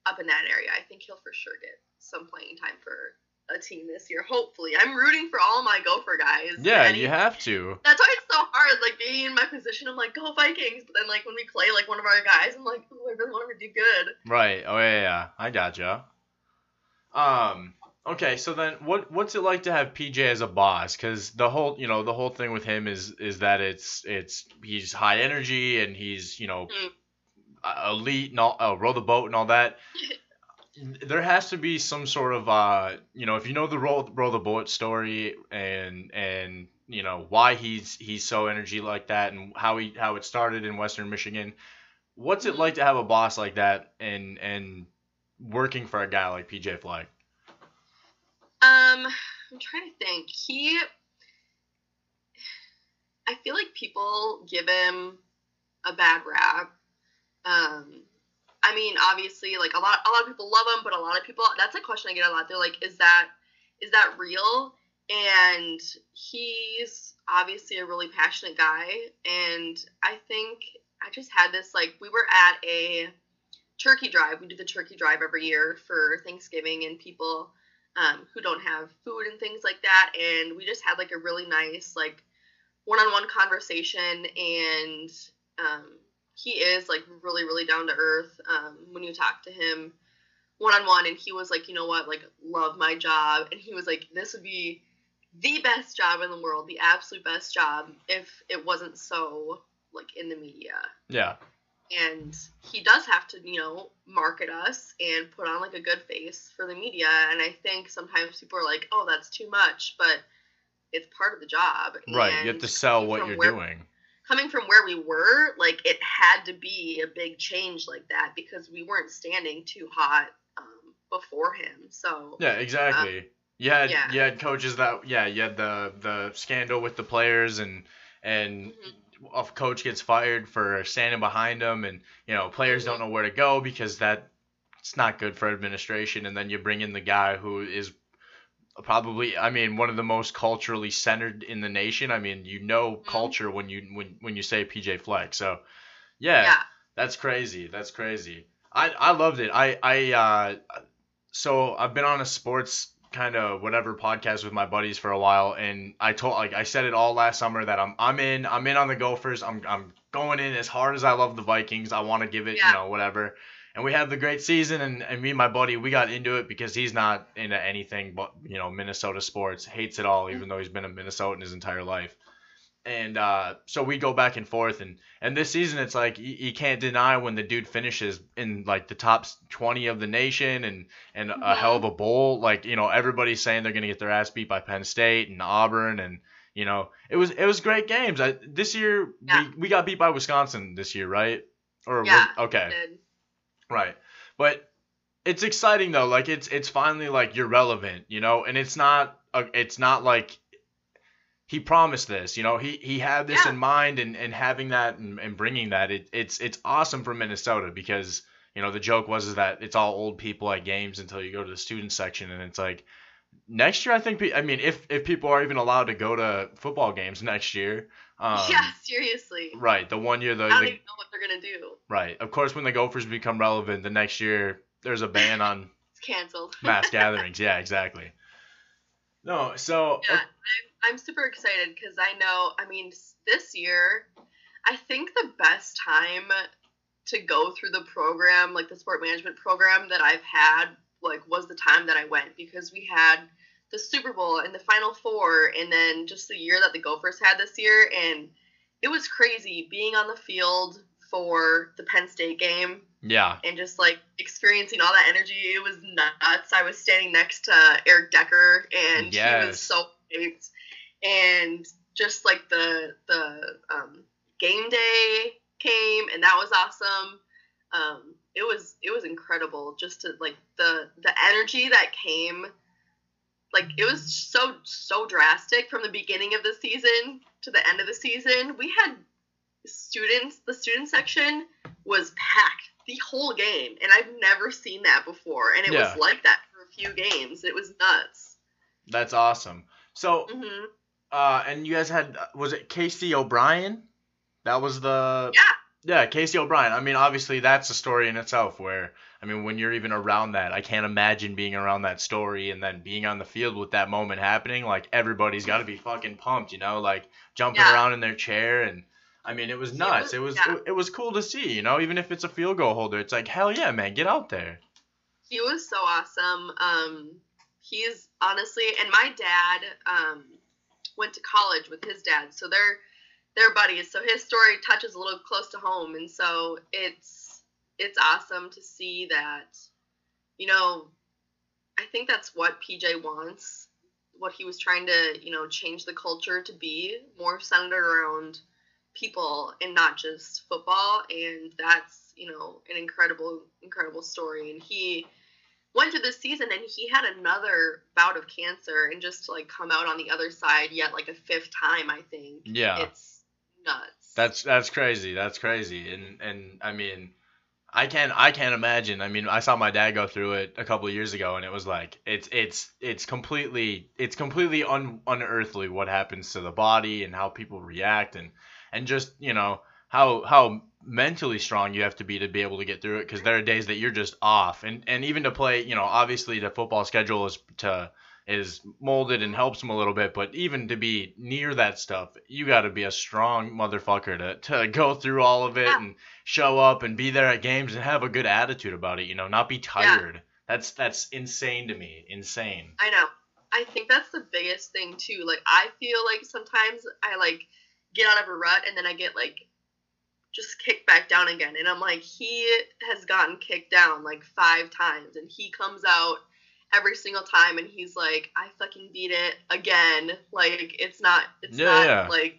B: up in that area. I think he'll for sure get some playing time for a team this year. Hopefully, I'm rooting for all my Gopher guys.
A: Yeah,
B: Any-
A: you have to.
B: That's why it's so hard, like being in my position. I'm like, go Vikings, but then like when we play like one of our guys, I'm like, oh, I really want to do good.
A: Right. Oh yeah, yeah. I gotcha. Um. Okay. So then, what what's it like to have PJ as a boss? Because the whole you know the whole thing with him is is that it's it's he's high energy and he's you know
B: Mm.
A: elite and all uh, row the boat and all that. There has to be some sort of uh you know if you know the roll, row the boat story and and you know why he's he's so energy like that and how he how it started in Western Michigan. What's it like to have a boss like that and and working for a guy like PJ Fleck?
B: Um, I'm trying to think. He, I feel like people give him a bad rap. Um, I mean, obviously, like a lot, a lot of people love him, but a lot of people. That's a question I get a lot. They're like, "Is that, is that real?" And he's obviously a really passionate guy, and I think I just had this like we were at a turkey drive. We do the turkey drive every year for Thanksgiving, and people um, who don't have food and things like that. And we just had like a really nice like one-on-one conversation, and um, he is like really really down to earth um, when you talk to him one-on-one. And he was like, you know what, like love my job, and he was like, this would be the best job in the world, the absolute best job if it wasn't so like in the media
A: Yeah.
B: and he does have to you know market us and put on like a good face for the media and i think sometimes people are like oh that's too much but it's part of the job.
A: Right. You have to sell what you're
B: where-
A: doing.
B: Coming from where we were, like it had to be a big change like that because we weren't standing too hot um, before him. So
A: Yeah, exactly. you had
B: yeah.
A: you had coaches that yeah, you had the the scandal with the players and and
B: Mhm.
A: a coach gets fired for standing behind them and you know players don't know where to go because that it's not good for administration and then you bring in the guy who is probably I mean one of the most culturally centered in the nation. I mean, you know
B: Mhm.
A: culture when you when when you say PJ Fleck. So yeah,
B: yeah.
A: that's crazy. That's crazy. I I loved it. I I uh so I've been on a sports kind of whatever podcast with my buddies for a while and I told like I said it all last summer that I'm I'm in I'm in on the Gophers. I'm I'm going in as hard as I love the Vikings. I want to give it,
B: Yeah.
A: you know, whatever. And we had the great season and, and me and my buddy we got into it because he's not into anything but, you know, Minnesota sports. Hates it all even though he's been a Minnesotan his entire life. And uh, so we go back and forth, and and this season it's like you, you can't deny when the dude finishes in like the top 20 of the nation and and a
B: Mhm.
A: hell of a bowl. Like you know everybody's saying they're gonna get their ass beat by Penn State and Auburn, and you know it was it was great games. I, this year
B: Yeah.
A: we, we got beat by Wisconsin this year, right? Or was-
B: Yeah,
A: okay,
B: Did.
A: Right. But it's exciting though. Like it's it's finally like you're relevant, you know, and it's not a, it's not like he promised this, you know. He he had this
B: Yeah.
A: in mind and and having that and, and bringing that it, it's it's awesome for Minnesota because you know the joke was is that it's all old people at games until you go to the student section and it's like next year I think I mean if if people are even allowed to go to football games next year um,
B: yeah, seriously.
A: right the one year the,
B: I don't
A: the
B: even know what they're gonna do.
A: Right. Of course, when the Gophers become relevant, the next year there's a ban on
B: It's canceled.
A: mass gatherings. Yeah, exactly. No, so
B: Yeah, I'm, I'm super excited because I know, I mean, this year, I think the best time to go through the program, like the sport management program that I've had, like was the time that I went because we had the Super Bowl and the Final Four, and then just the year that the Gophers had this year, and it was crazy being on the field for the Penn State game
A: yeah,
B: and just like experiencing all that energy. It was nuts. I was standing next to Eric Decker, and he was so hyped. And just like the the um, game day came, and that was awesome. Um, it was it was incredible. Just to like the the energy that came. Like it was so so drastic from the beginning of the season to the end of the season. We had students. The student section was packed the whole game, and I've never seen that before. And it
A: Yeah.
B: was like that for a few games. It was nuts.
A: that's awesome. So,
B: hmm
A: uh, and you guys had was it Casey O'Brien? That was the
B: Yeah.
A: yeah Casey O'Brien. I mean, obviously that's a story in itself. Where I mean, when you're even around that, I can't imagine being around that story and then being on the field with that moment happening. Like everybody's got to be fucking pumped, you know, like jumping
B: Yeah.
A: around in their chair and. I mean, it was nuts.
B: was-
A: it was
B: yeah.
A: it, it was cool to see, you know, even if it's a field goal holder. It's like, hell yeah, man, get out there.
B: He was so awesome. Um, he's honestly, and my dad um, went to college with his dad, so they're they're buddies. So his story touches a little close to home, and so it's it's awesome to see that. You know, I think that's what PJ wants. What he was trying to, you know, change the culture to be more centered around people and not just football and that's you know an incredible incredible story and he went through this season and he had another bout of cancer and just to like come out on the other side yet like a fifth time i think
A: Yeah.
B: it's nuts
A: That's that's crazy. That's crazy. And and I mean, I can't I can't imagine. I mean, I saw my dad go through it a couple of years ago, and it was like it's it's it's completely it's completely un, unearthly what happens to the body and how people react and and just you know how how mentally strong you have to be to be able to get through it because there are days that you're just off and and even to play you know obviously the football schedule is to is molded and helps them a little bit, but even to be near that stuff, you got to be a strong motherfucker to, to go through all of it
B: Yeah.
A: and show up and be there at games and have a good attitude about it, you know, not be tired. That's that's insane to me. Insane.
B: i know i think that's the biggest thing too like i feel like sometimes i like get out of a rut and then i get like just kicked back down again and i'm like he has gotten kicked down like five times and he comes out every single time, and he's like, I fucking beat it again. Like it's not, it's
A: Yeah,
B: not
A: yeah.
B: like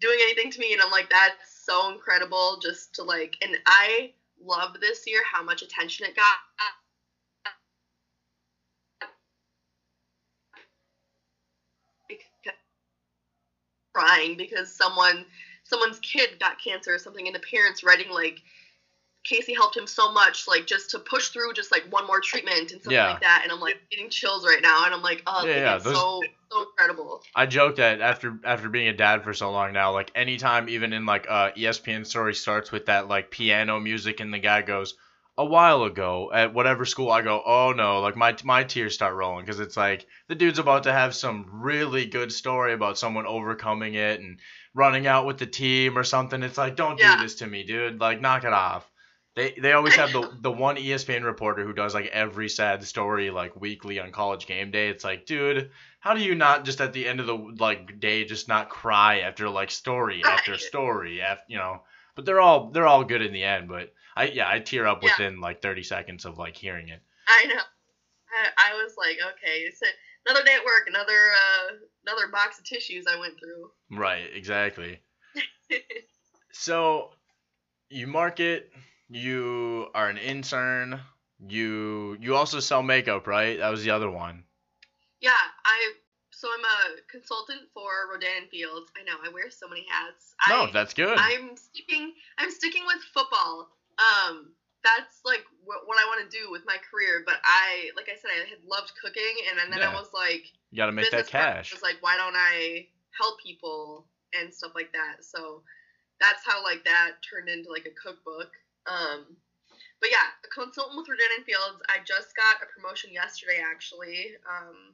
B: doing anything to me, and I'm like, that's so incredible. Just to like, and I loved this year how much attention it got. Crying because someone someone's kid got cancer or something, and the parents writing like Casey helped him so much, like just to push through just like one more treatment and something
A: Yeah.
B: like that. And I'm like getting chills right now, and I'm like, oh,
A: Yeah, yeah, those-
B: so so incredible.
A: I joke that after after being a dad for so long now, like anytime even in like uh ESPN story starts with that like piano music and the guy goes a while ago at whatever school I go, oh no, like my my tears start rolling because it's like the dude's about to have some really good story about someone overcoming it and running out with the team or something. It's like don't
B: Yeah.
A: do this to me, dude. Like knock it off. They they always have the the one ESPN reporter who does like every sad story like weekly on college game day. It's like, dude, how do you not just at the end of the like day just not cry after like story after story after you know? But they're all they're all good in the end. But I yeah I tear up
B: Yeah.
A: within like 30 seconds of like hearing it.
B: I know. I, I was like, okay, a- another day at work, another uh, another box of tissues I went through.
A: Right, exactly. So you market, you are an intern, you you also sell makeup, right? That was the other one.
B: yeah, I so I'm a consultant for Rodan Fields. I know I wear so many hats.
A: No,
B: I,
A: that's good.
B: I'm sticking. I'm sticking with football. Um, that's like what, what I want to do with my career. But I, like I said, I had loved cooking, and, and then
A: Yeah.
B: I was like,
A: you got to make that cash.
B: was like, why don't I help people and stuff like that? So that's how like that turned into like a cookbook. Um, but yeah, a consultant with Rodan and Fields. I just got a promotion yesterday, actually, um,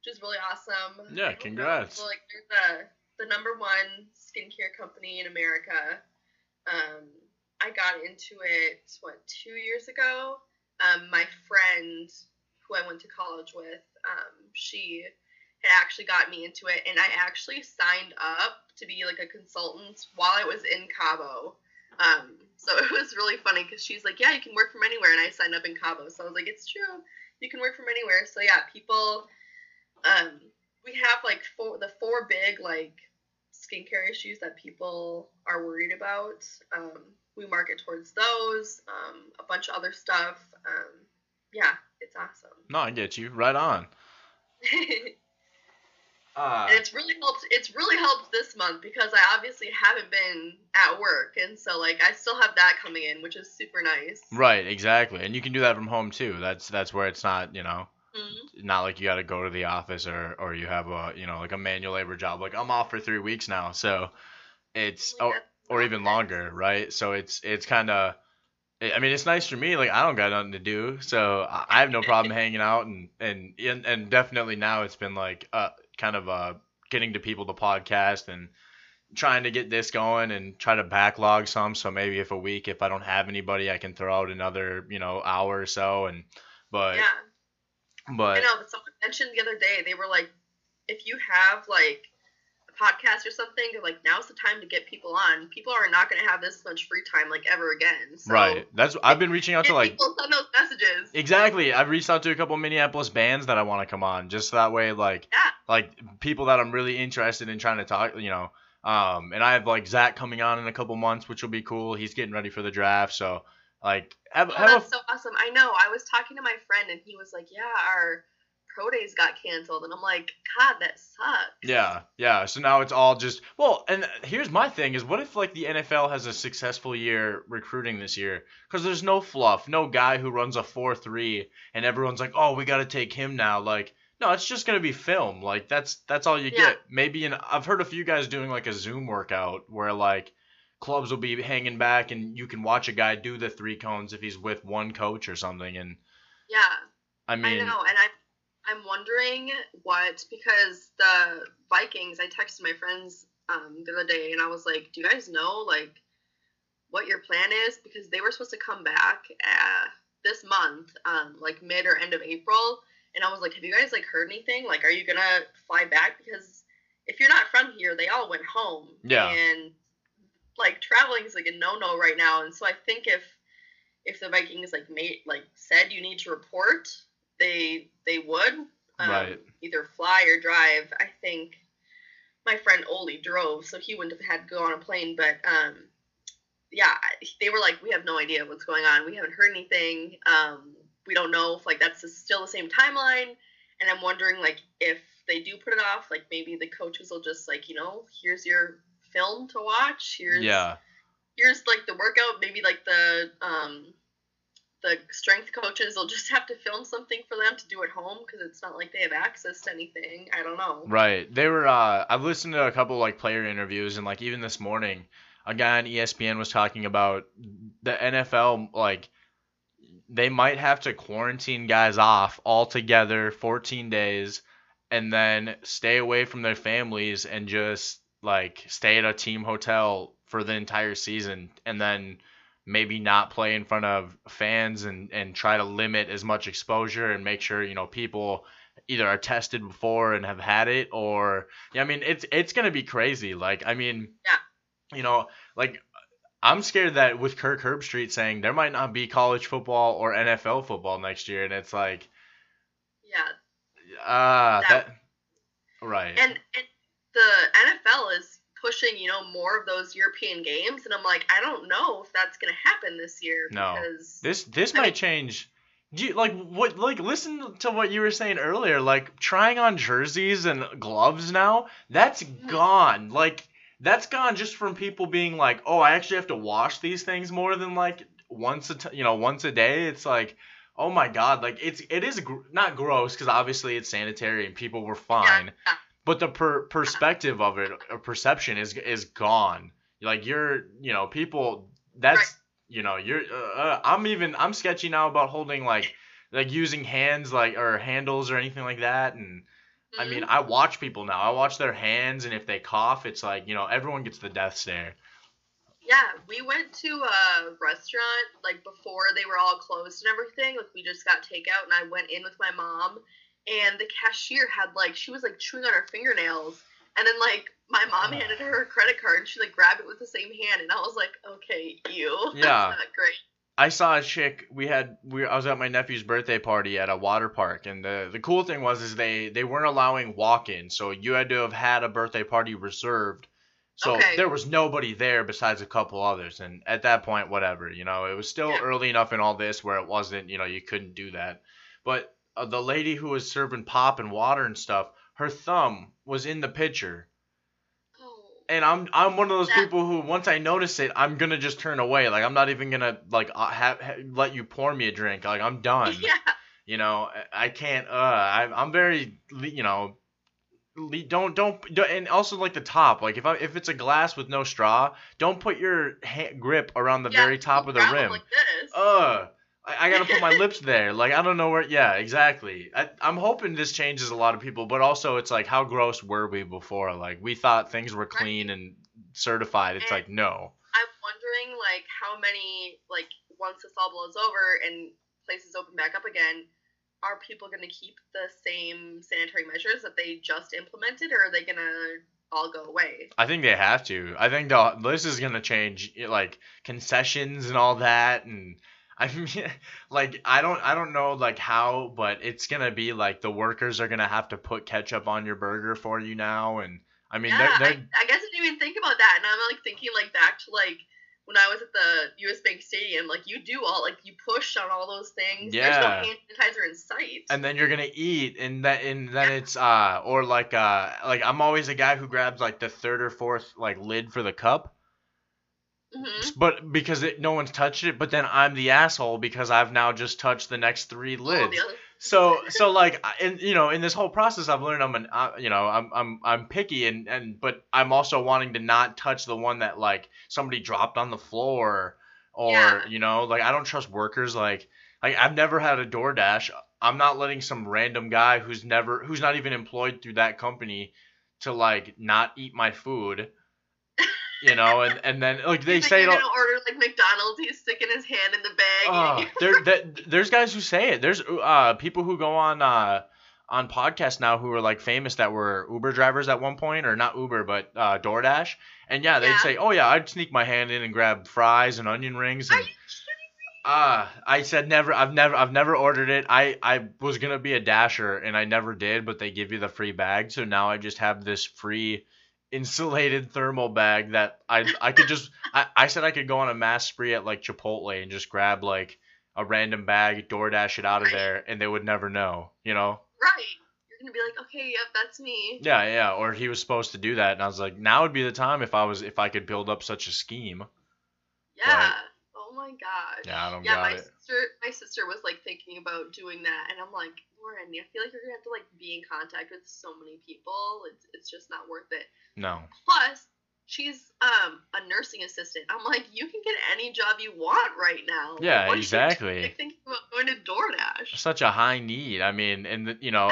B: which is really awesome.
A: Yeah,
B: know,
A: congrats.
B: So like, they're the the number one skincare company in America. Um, I got into it what two years ago. Um, my friend who I went to college with, um, she had actually got me into it, and I actually signed up to be like a consultant while I was in Cabo. Um, so it was really funny because she's like, "Yeah, you can work from anywhere," and I signed up in Cabo. So I was like, "It's true, you can work from anywhere." So yeah, people, um, we have like four the four big like skincare issues that people are worried about. Um, we market towards those, um, a bunch of other stuff. Um, yeah, it's awesome.
A: No, I get you. Right on. Uh,
B: and it's really helped it's really helped this month because I obviously haven't been at work and so like I still have that coming in, which is super nice.
A: right, exactly. And you can do that from home too. That's that's where it's not, you know,
B: Mhm.
A: not like you got to go to the office or or you have a, you know, like a manual labor job. Like I'm off for 3 weeks now. So it's
B: Like,
A: or, or even longer, right? So it's it's kind of I mean, it's nice for me. Like I don't got nothing to do, so I have no problem hanging out and and and, and definitely now it's been like uh kind of uh getting to people to podcast and trying to get this going and try to backlog some. So maybe if a week if I don't have anybody, I can throw out another you know hour or so. And but
B: Yeah.
A: but I
B: know, but someone mentioned the other day, they were like, if you have like podcast or something, they're like, now's the time to get people on. People are not going to have this much free time like ever again. So
A: right, that's I've been reaching out to like
B: people send those messages.
A: Exactly. I've reached out to a couple Minneapolis bands that I want to come on, just that way, like,
B: Yeah.
A: like people that I'm really interested in trying to talk, you know. Um, and I have like Zach coming on in a couple months, which will be cool. He's getting ready for the draft, so like have
B: Oh,
A: have
B: that's
A: a
B: so awesome. I know. I was talking to my friend and he was like, yeah, our pro days got canceled. And I'm like, God, that sucks.
A: yeah yeah. So now it's all just well. And here's my thing: is what if like the NFL has a successful year recruiting this year? Because there's no fluff, no guy who runs a four three, and everyone's like, oh, we got to take him now. Like No, it's just gonna be film. Like that's that's all you
B: Yeah.
A: get. Maybe and I've heard a few guys doing like a Zoom workout where like clubs will be hanging back and you can watch a guy do the three cones if he's with one coach or something. And
B: Yeah,
A: I mean,
B: I know, and I I'm wondering what because the Vikings. I texted my friends um, the other day, and I was like, "Do you guys know like what your plan is?" Because they were supposed to come back uh, this month, um, like mid or end of April, and I was like, "Have you guys like heard anything? Like, are you gonna fly back? Because if you're not from here, they all went home.
A: Yeah.
B: and like traveling is like a no no right now, and so I think if if the Vikings like made like said you need to report, they they would um,
A: Right.
B: either fly or drive. I think my friend Oli drove, so he wouldn't have had to go on a plane. But um, yeah, they were like, we have no idea what's going on. We haven't heard anything. Um, we don't know if like that's still the same timeline. And I'm wondering like if they do put it off, like maybe the coaches will just like you know, here's your film to watch. Here's
A: Yeah.
B: here's like the workout. Maybe like the um the strength coaches will just have to film something for them to do at home because it's not like they have access to anything. I don't know.
A: Right. They were uh I've listened to a couple like player interviews and like even this morning a guy on ESPN was talking about the NFL like they might have to quarantine guys off altogether 14 days and then stay away from their families and just like stay at a team hotel for the entire season and then maybe not play in front of fans and and try to limit as much exposure and make sure you know people either are tested before and have had it or yeah, I mean it's it's gonna be crazy. Like I mean,
B: Yeah.
A: you know, like I'm scared that with Kirk Herbstreit saying there might not be college football or NFL football next year, and it's like
B: Yeah,
A: ah
B: That-
A: that right
B: and, and the NFL is pushing you know more of those European games, and I'm like, I don't know if that's gonna happen this year
A: No.
B: because
A: this this
B: I
A: might
B: mean-
A: change. You like what like listen to what you were saying earlier? Like trying on jerseys and gloves now, that's
B: Mm-hmm.
A: gone. Like that's gone just from people being like, "Oh, I actually have to wash these things more than like once a t- you know once a day." It's like, "Oh my god!" Like it's it is gr- not gross because obviously it's sanitary and people were fine,
B: yeah.
A: But the per- perspective of it or perception is is gone. Like you're you know people that's
B: Right.
A: you know you're uh, uh, I'm even I'm sketchy now about holding like like using hands like or handles or anything like that and I mean,
B: Mhm.
A: I watch people now. I watch their hands, and if they cough, it's like you know everyone gets the death stare.
B: Yeah, we went to a restaurant like before they were all closed and everything. Like we just got takeout, and I went in with my mom, and the cashier had like she was like chewing on her fingernails, and then like my mom handed her her credit card, and she like grabbed it with the same hand, and I was like, okay, you.
A: Yeah.
B: That's not great.
A: I saw a chick. We had we I was at my nephew's birthday party at a water park, and the the cool thing was is they they weren't allowing walk-in, so you had to have had a birthday party reserved. So
B: Okay.
A: there was nobody there besides a couple others, and at that point, whatever, you know, it was still
B: Yeah.
A: early enough in all this where it wasn't, you know, you couldn't do that. But uh, the lady who was serving pop and water and stuff, her thumb was in the pitcher.
B: Oh.
A: and I'm I'm one of those
B: That-
A: people who once I notice it, I'm gonna just turn away. Like I'm not even gonna like uh, have, ha let you pour me a drink. Like I'm done.
B: Yeah.
A: You know, I- can't. Uh, I, I'm very, you know, don't don't don't- and also like the top. Like if I if it's a glass with no straw, don't put your ha- grip around the
B: Yeah,
A: very top of the rim.
B: Like this.
A: Uh, I, I gotta put my lips there. Like I don't know where. Yeah, exactly. I, I'm hoping this changes a lot of people, but also it's like how gross were we before? Like we thought things were clean and certified. It's
B: And-
A: like no.
B: I'm wondering like how many like once this all blows over and places open back up again, are people gonna keep the same sanitary measures that they just implemented, or are they gonna all go away?
A: I think they have to. I think the, this is gonna change eh, like concessions and all that, and I mean, like I don't I don't know like how, but it's gonna be like the workers are gonna have to put ketchup on your burger for you now, and I mean
B: yeah,
A: they're,
B: I,
A: they're
B: I guess I didn't even think about that, and I'm like thinking like back to like when I was at the U.S. Bank Stadium, like you do all like you push on all those things.
A: Yeah.
B: There's no hand sanitizer in sight.
A: and then you're gonna eat and that and then it's uh or like uh like I'm always a guy who grabs like the third or fourth like lid for the cup
B: hmm
A: but because it, no one's touched it but then I'm the asshole because I've now just touched the next three lids. so so like in you know in this whole process I've learned I'm an uh, you know I'm I'm I'm picky and and but I'm also wanting to not touch the one that like somebody dropped on the floor or
B: Yeah.
A: you know like I don't trust workers like like I've never had a DoorDash. I'm not letting some random guy who's never who's not even employed through that company to like not eat my food you know and and then like they say it
B: like,
A: all,
B: you're gonna order like McDonald's. He's sticking his hand in the bag.
A: uh, there, that, there's guys who say it. There's uh people who go on uh on podcasts now who are like famous that were Uber drivers at one point, or not Uber, but uh, DoorDash. And yeah, they'd
B: Yeah.
A: say, "Oh yeah, I'd sneak my hand in and grab fries and onion rings." And? Uh, I said never. I've never. I've never ordered it. I I was gonna be a dasher and I never did, but they give you the free bag, so now I just have this free insulated thermal bag that I I could just. I I said I could go on a mass spree at like Chipotle and just grab like a random bag, DoorDash it out of
B: Right.
A: there, and they would never know. You know.
B: Right. You're gonna be like, okay, yep, that's me.
A: Yeah, yeah. Or he was supposed to do that, and I was like, now would be the time if I was if I could build up such a scheme.
B: Yeah. Oh my god.
A: Yeah, I don't
B: Yeah, my
A: it.
B: sister, my sister was like thinking about doing that, and I'm like, Lauren, I feel like you're gonna have to like be in contact with so many people. It's it's just not worth it.
A: No.
B: Plus, she's um a nursing assistant. I'm like, you can get any job you want right now.
A: Yeah,
B: you
A: exactly.
B: like, thinking about going to DoorDash.
A: Such a high need. I mean, and the, you know,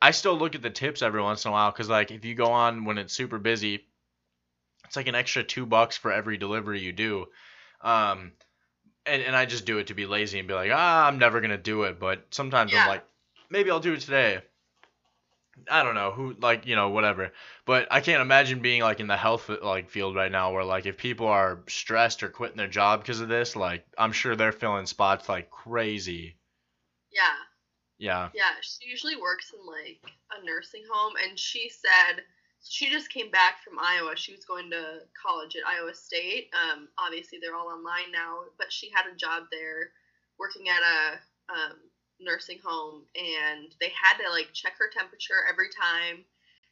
A: I still look at the tips every once in a while because like if you go on when it's super busy, it's like an extra two bucks for every delivery you do. Um, and and I just do it to be lazy and be like, ah, I'm never gonna do it. But sometimes
B: Yeah.
A: I'm like, maybe I'll do it today. I don't know who like you know whatever, but I can't imagine being like in the health like field right now where like if people are stressed or quitting their job because of this, like I'm sure they're filling spots like crazy.
B: Yeah.
A: Yeah.
B: Yeah, she usually works in like a nursing home, and she said she just came back from Iowa. She was going to college at Iowa State. Um, obviously they're all online now, but she had a job there, working at a um, nursing home, and they had to like check her temperature every time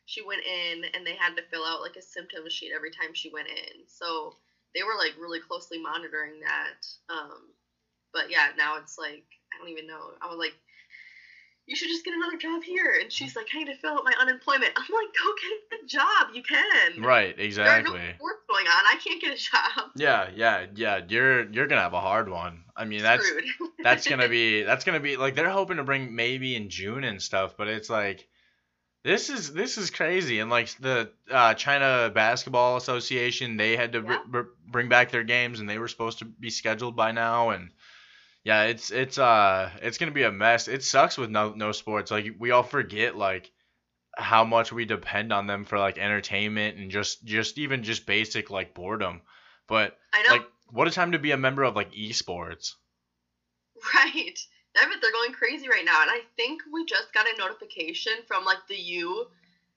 B: she went in, and they had to fill out like a symptom sheet every time she went in. So they were like really closely monitoring that. Um, but yeah, now it's like I don't even know. I was like you should just get another job here. And she's like, I need to fill out my unemployment. I'm like, go get a job. You can.
A: Right. Exactly.
B: no sports going on. I can't get a job.
A: Yeah, yeah, yeah. You're you're gonna have a hard one. I mean, that's that's gonna be that's gonna be like they're hoping to bring maybe in June and stuff, but it's like this is this is crazy. And like the uh, China Basketball Association, they had to br- br- bring back their games, and they were supposed to be scheduled by now. And yeah, it's it's uh it's gonna be a mess. It sucks with no no sports. Like we all forget like how much we depend on them for like entertainment and just just even just basic like boredom. But
B: I know.
A: like what a time to be a member of like esports.
B: right. I bet they're going crazy right now. And I think we just got a notification from like the U,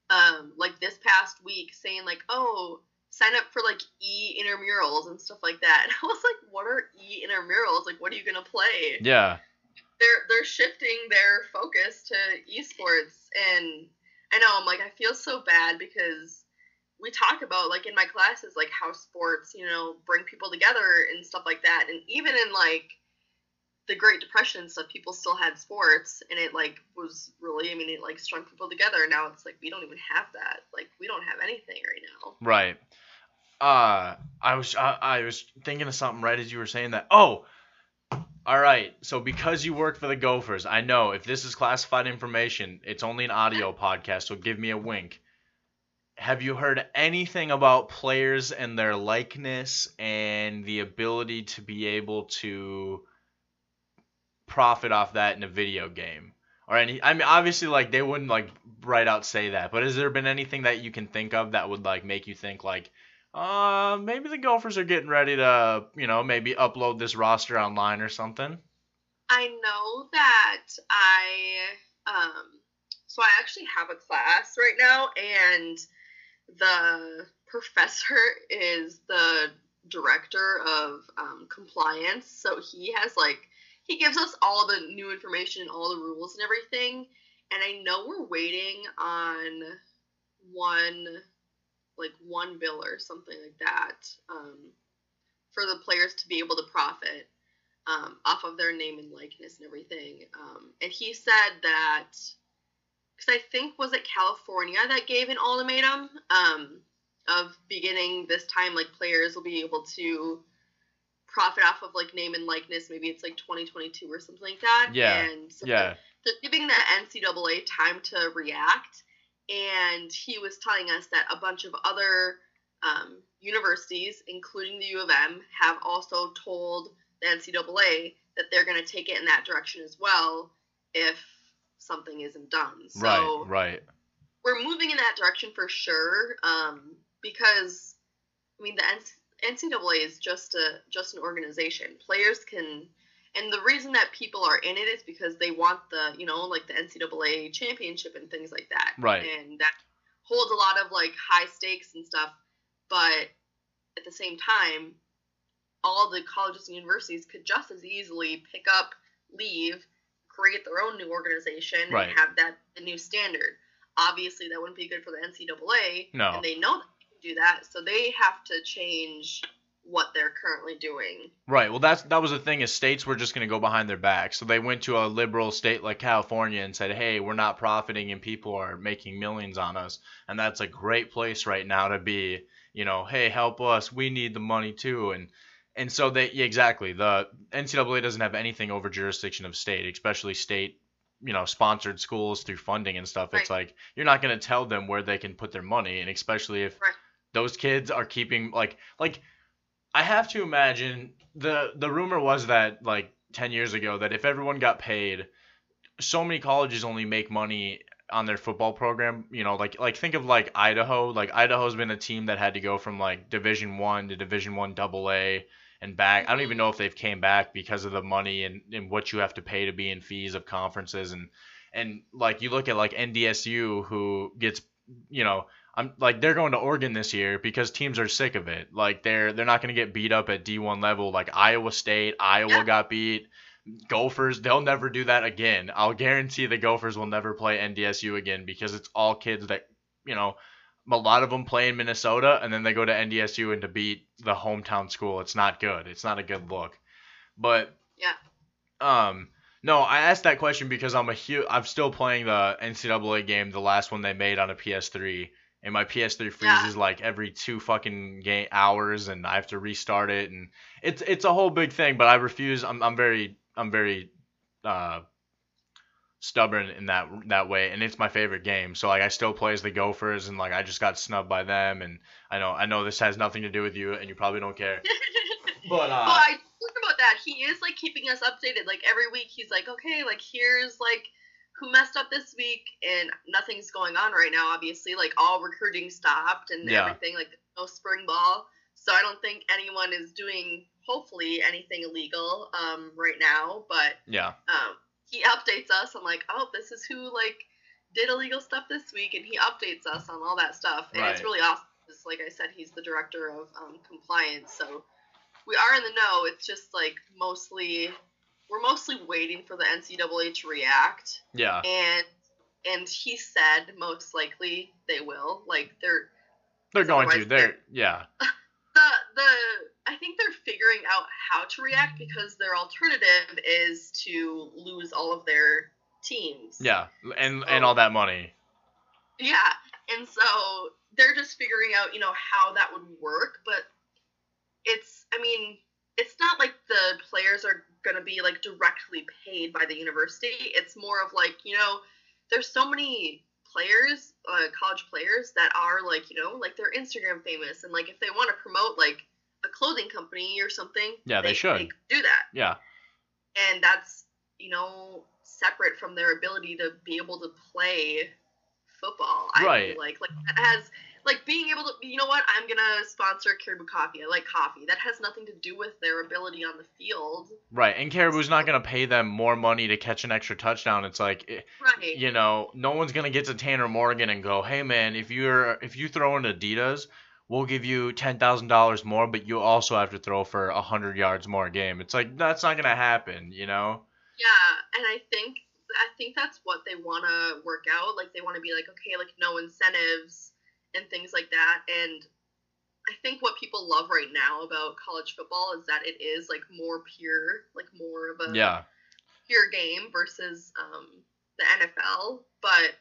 B: um, like this past week saying like, oh, sign up for like e intramurals and stuff like that. And I was like, what are e intramurals? Like, what are you gonna play?
A: Yeah.
B: they're they're shifting their focus to esports and I know I'm like I feel so bad because we talk about like in my classes like how sports you know bring people together and stuff like that and even in like the Great Depression stuff people still had sports and it like was really I mean it like strung people together now it's like we don't even have that like we don't have anything right now
A: Right. Uh, I was I, I was thinking of something right as you were saying that. Oh, all right. So because you work for the Gophers, I know if this is classified information, it's only an audio podcast. So give me a wink. Have you heard anything about players and their likeness and the ability to be able to profit off that in a video game? Or any I mean obviously like they wouldn't like right out say that, but has there been anything that you can think of that would like make you think like uh maybe the Gophers are getting ready to, you know, maybe upload this roster online or something?
B: I know that I um so I actually have a class right now and the professor is the director of um, compliance so he has like he gives us all the new information and all the rules and everything and I know we're waiting on one like one bill or something like that um, for the players to be able to profit um, off of their name and likeness and everything. Um, and he said that because I think was it California that gave an ultimatum um, of beginning this time, like players will be able to profit off of like name and likeness. Maybe it's like 2022 or something like that.
A: Yeah,
B: And so
A: Yeah.
B: they're giving the NCAA time to react. And he was telling us that a bunch of other um, universities, including the U of M, have also told the NCAA that they're going to take it in that direction as well if something isn't done. So
A: right, right.
B: we're moving in that direction for sure um, because, I mean, the NCAA is just a just an organization. Players can, and the reason that people are in it is because they want the you know like the NCAA championship and things like that.
A: Right.
B: And that holds a lot of like high stakes and stuff, but at the same time, all the colleges and universities could just as easily pick up, leave, create their own new organization,
A: Right.
B: and have that the new standard. Obviously, that wouldn't be good for the NCAA,
A: No.
B: and they know that do that, so they have to change what they're currently doing.
A: Right. Well, that's that was the thing is states were just going to go behind their back. So they went to a liberal state like California and said, "Hey, we're not profiting and people are making millions on us." And that's a great place right now to be, you know, "Hey, help us. We need the money too." And and so they yeah, exactly. The NCAA doesn't have anything over jurisdiction of state, especially state you know sponsored schools through funding and stuff it's like you're not going to tell them where they can put their money and especially if
B: Right.
A: Those kids are keeping like like I have to imagine the the rumor was that like 10 years ago that if everyone got paid so many colleges only make money on their football program you know like like think of like Idaho. Like Idaho's been a team that had to go from like division 1 to division 1 double A and back. I don't even mm-hmm. know if they've came back because of the money and, and what you have to pay to be in fees of conferences. And and like you look at like NDSU who gets you know I'm like they're going to Oregon this year because teams are sick of it. Like they're they're not going to get beat up at D1 level like Iowa State. Iowa
B: Yeah.
A: got beat. Gophers, they'll never do that again. I'll guarantee the Gophers will never play NDSU again because it's all kids that, you know, a lot of them play in Minnesota and then they go to NDSU and to beat the hometown school. It's not good. It's not a good look. But
B: Yeah.
A: um no, I asked that question because I'm a huge. I'm still playing the NCAA game, the last one they made on a PS3, and my PS3
B: Yeah.
A: freezes like every two fucking game hours, and I have to restart it, and it's it's a whole big thing. But I refuse. I'm I'm very I'm very uh stubborn in that that way, and it's my favorite game. So like I still play as the Gophers, and like I just got snubbed by them, and I know I know this has nothing to do with you, and you probably don't care. But uh,
B: Well, I talk about that. He is like keeping us updated. Like every week, he's like, okay, like here's like who messed up this week, and nothing's going on right now. Obviously, like all recruiting stopped and
A: Yeah.
B: everything. Like no spring ball, so I don't think anyone is doing hopefully anything illegal um right now. But
A: yeah,
B: um he updates us on like, oh, this is who like did illegal stuff this week, and he updates us on all that stuff, and it's
A: Right.
B: really awesome. 'cause, like I said, he's the director of um, compliance, so we are in the know. It's just like mostly we're mostly waiting for the NCAA to react,
A: yeah,
B: and and he said most likely they will. Like they're
A: they're going to.
B: otherwise
A: They're yeah,
B: the the I think they're figuring out how to react because their alternative is to lose all of their teams.
A: yeah, and and all that money.
B: Yeah, and so they're just figuring out, you know, how that would work, but it's I mean, it's not like the players are going to be like directly paid by the university. It's more of like, you know, there's so many players, uh, college players that are like, you know, like they're Instagram famous and like if they want to promote like a clothing company or something,
A: Yeah, they should.
B: could do that.
A: Yeah,
B: And that's, you know, separate from their ability to be able to play football. I
A: Right.
B: feel like like that has like being able to you know what i'm gonna sponsor caribou coffee i like coffee that has nothing to do with their ability on the field
A: right. And Caribou's not gonna pay them more money to catch an extra touchdown. It's like. eh,
B: right
A: you know, no one's gonna get to Tanner Morgan and go, "Hey man, if you're if you throw in Adidas, we'll give you ten thousand dollars more, but you also have to throw for a hundred yards more a game." It's like that's not gonna happen, you know?
B: yeah and i think i think that's what they want to work out like they want to be like okay like no incentives and things like that and i think what people love right now about college football is that it is like more pure like more of a
A: Yeah,
B: pure game versus um, the NFL, but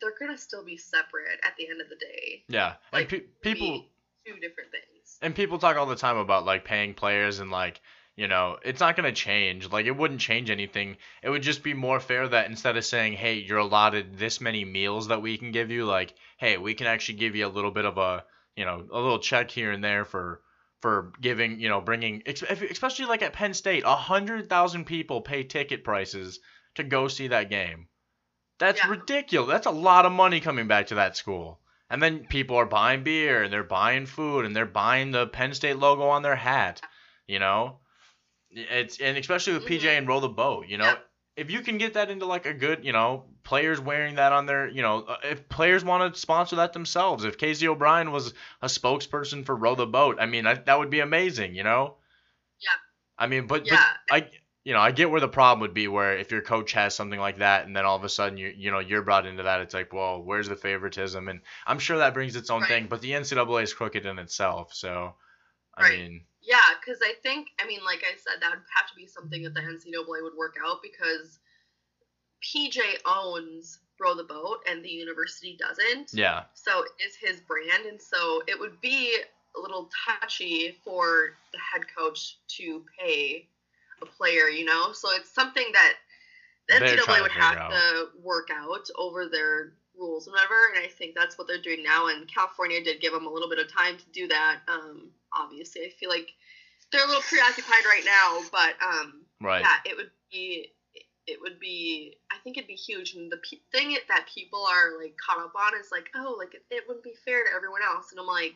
B: they're gonna still be separate at the end of the day.
A: yeah. And
B: Like,
A: pe- people
B: two different things.
A: and people talk all the time about like paying players and like you know it's not going to change. Like it wouldn't change anything. It would just be more fair that instead of saying hey you're allotted this many meals that we can give you like hey we can actually give you a little bit of a you know a little check here and there for for giving you know bringing especially like at penn state a hundred thousand people pay ticket prices to go see that game. That's
B: Yeah.
A: ridiculous. That's a lot of money coming back to that school. And then people are buying beer and they're buying food and they're buying the Penn State logo on their hat. You know, it's and especially with PJ
B: Mhm.
A: and row the boat. You know,
B: Yep.
A: if you can get that into like a good, you know, players wearing that on their, you know, uh, if players want to sponsor that themselves. If Casey O'Brien was a spokesperson for row the boat, I mean, I, that would be amazing. You know.
B: Yeah.
A: I mean, but
B: Yeah.
A: but I you know, I get where the problem would be where if your coach has something like that and then all of a sudden you you know, you're brought into that, it's like, well, where's the favoritism? And I'm sure that brings its own
B: Right.
A: thing, but the NCAA is crooked in itself, so I
B: Right.
A: mean,
B: Yeah, because I think, I mean, like I said, that would have to be something that the NCAA would work out because PJ owns Row the Boat and the university doesn't.
A: yeah.
B: So it is his brand, and so it would be a little touchy for the head coach to pay a player, you know? So it's something that the
A: They're
B: NCAA would have
A: out.
B: to work out over their rules and whatever, and I think that's what they're doing now, and California did give them a little bit of time to do that. Um, obviously, I feel like they're a little preoccupied right now, but um,
A: Right.
B: yeah, it would be it would be I think it'd be huge. And the pe- thing that people are like caught up on is like, oh, like it, it wouldn't be fair to everyone else. And I'm like,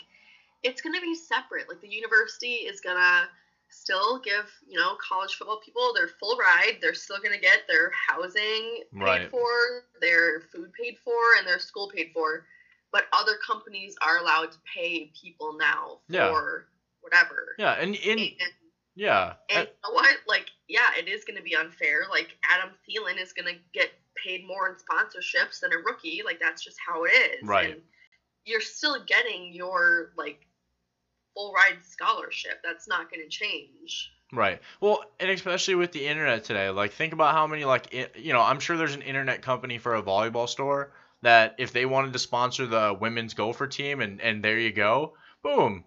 B: it's gonna be separate. Like the university is gonna still give you know college football people their full ride. They're still gonna get their housing paid
A: Right.
B: for, their food paid for, and their school paid for. But other companies are allowed to pay people now
A: Yeah.
B: for whatever.
A: Yeah, and in
B: And,
A: yeah.
B: and know what? Like, yeah, it is going to be unfair. Like, Adam Thielen is going to get paid more in sponsorships than a rookie. Like, that's just how it is.
A: Right.
B: And you're still getting your, like, full ride scholarship. That's not going to change.
A: Right. Well, and especially with the internet today, like think about how many like i- you know, I'm sure there's an internet company for a volleyball store that if they wanted to sponsor the women's gopher team and and there you go, boom.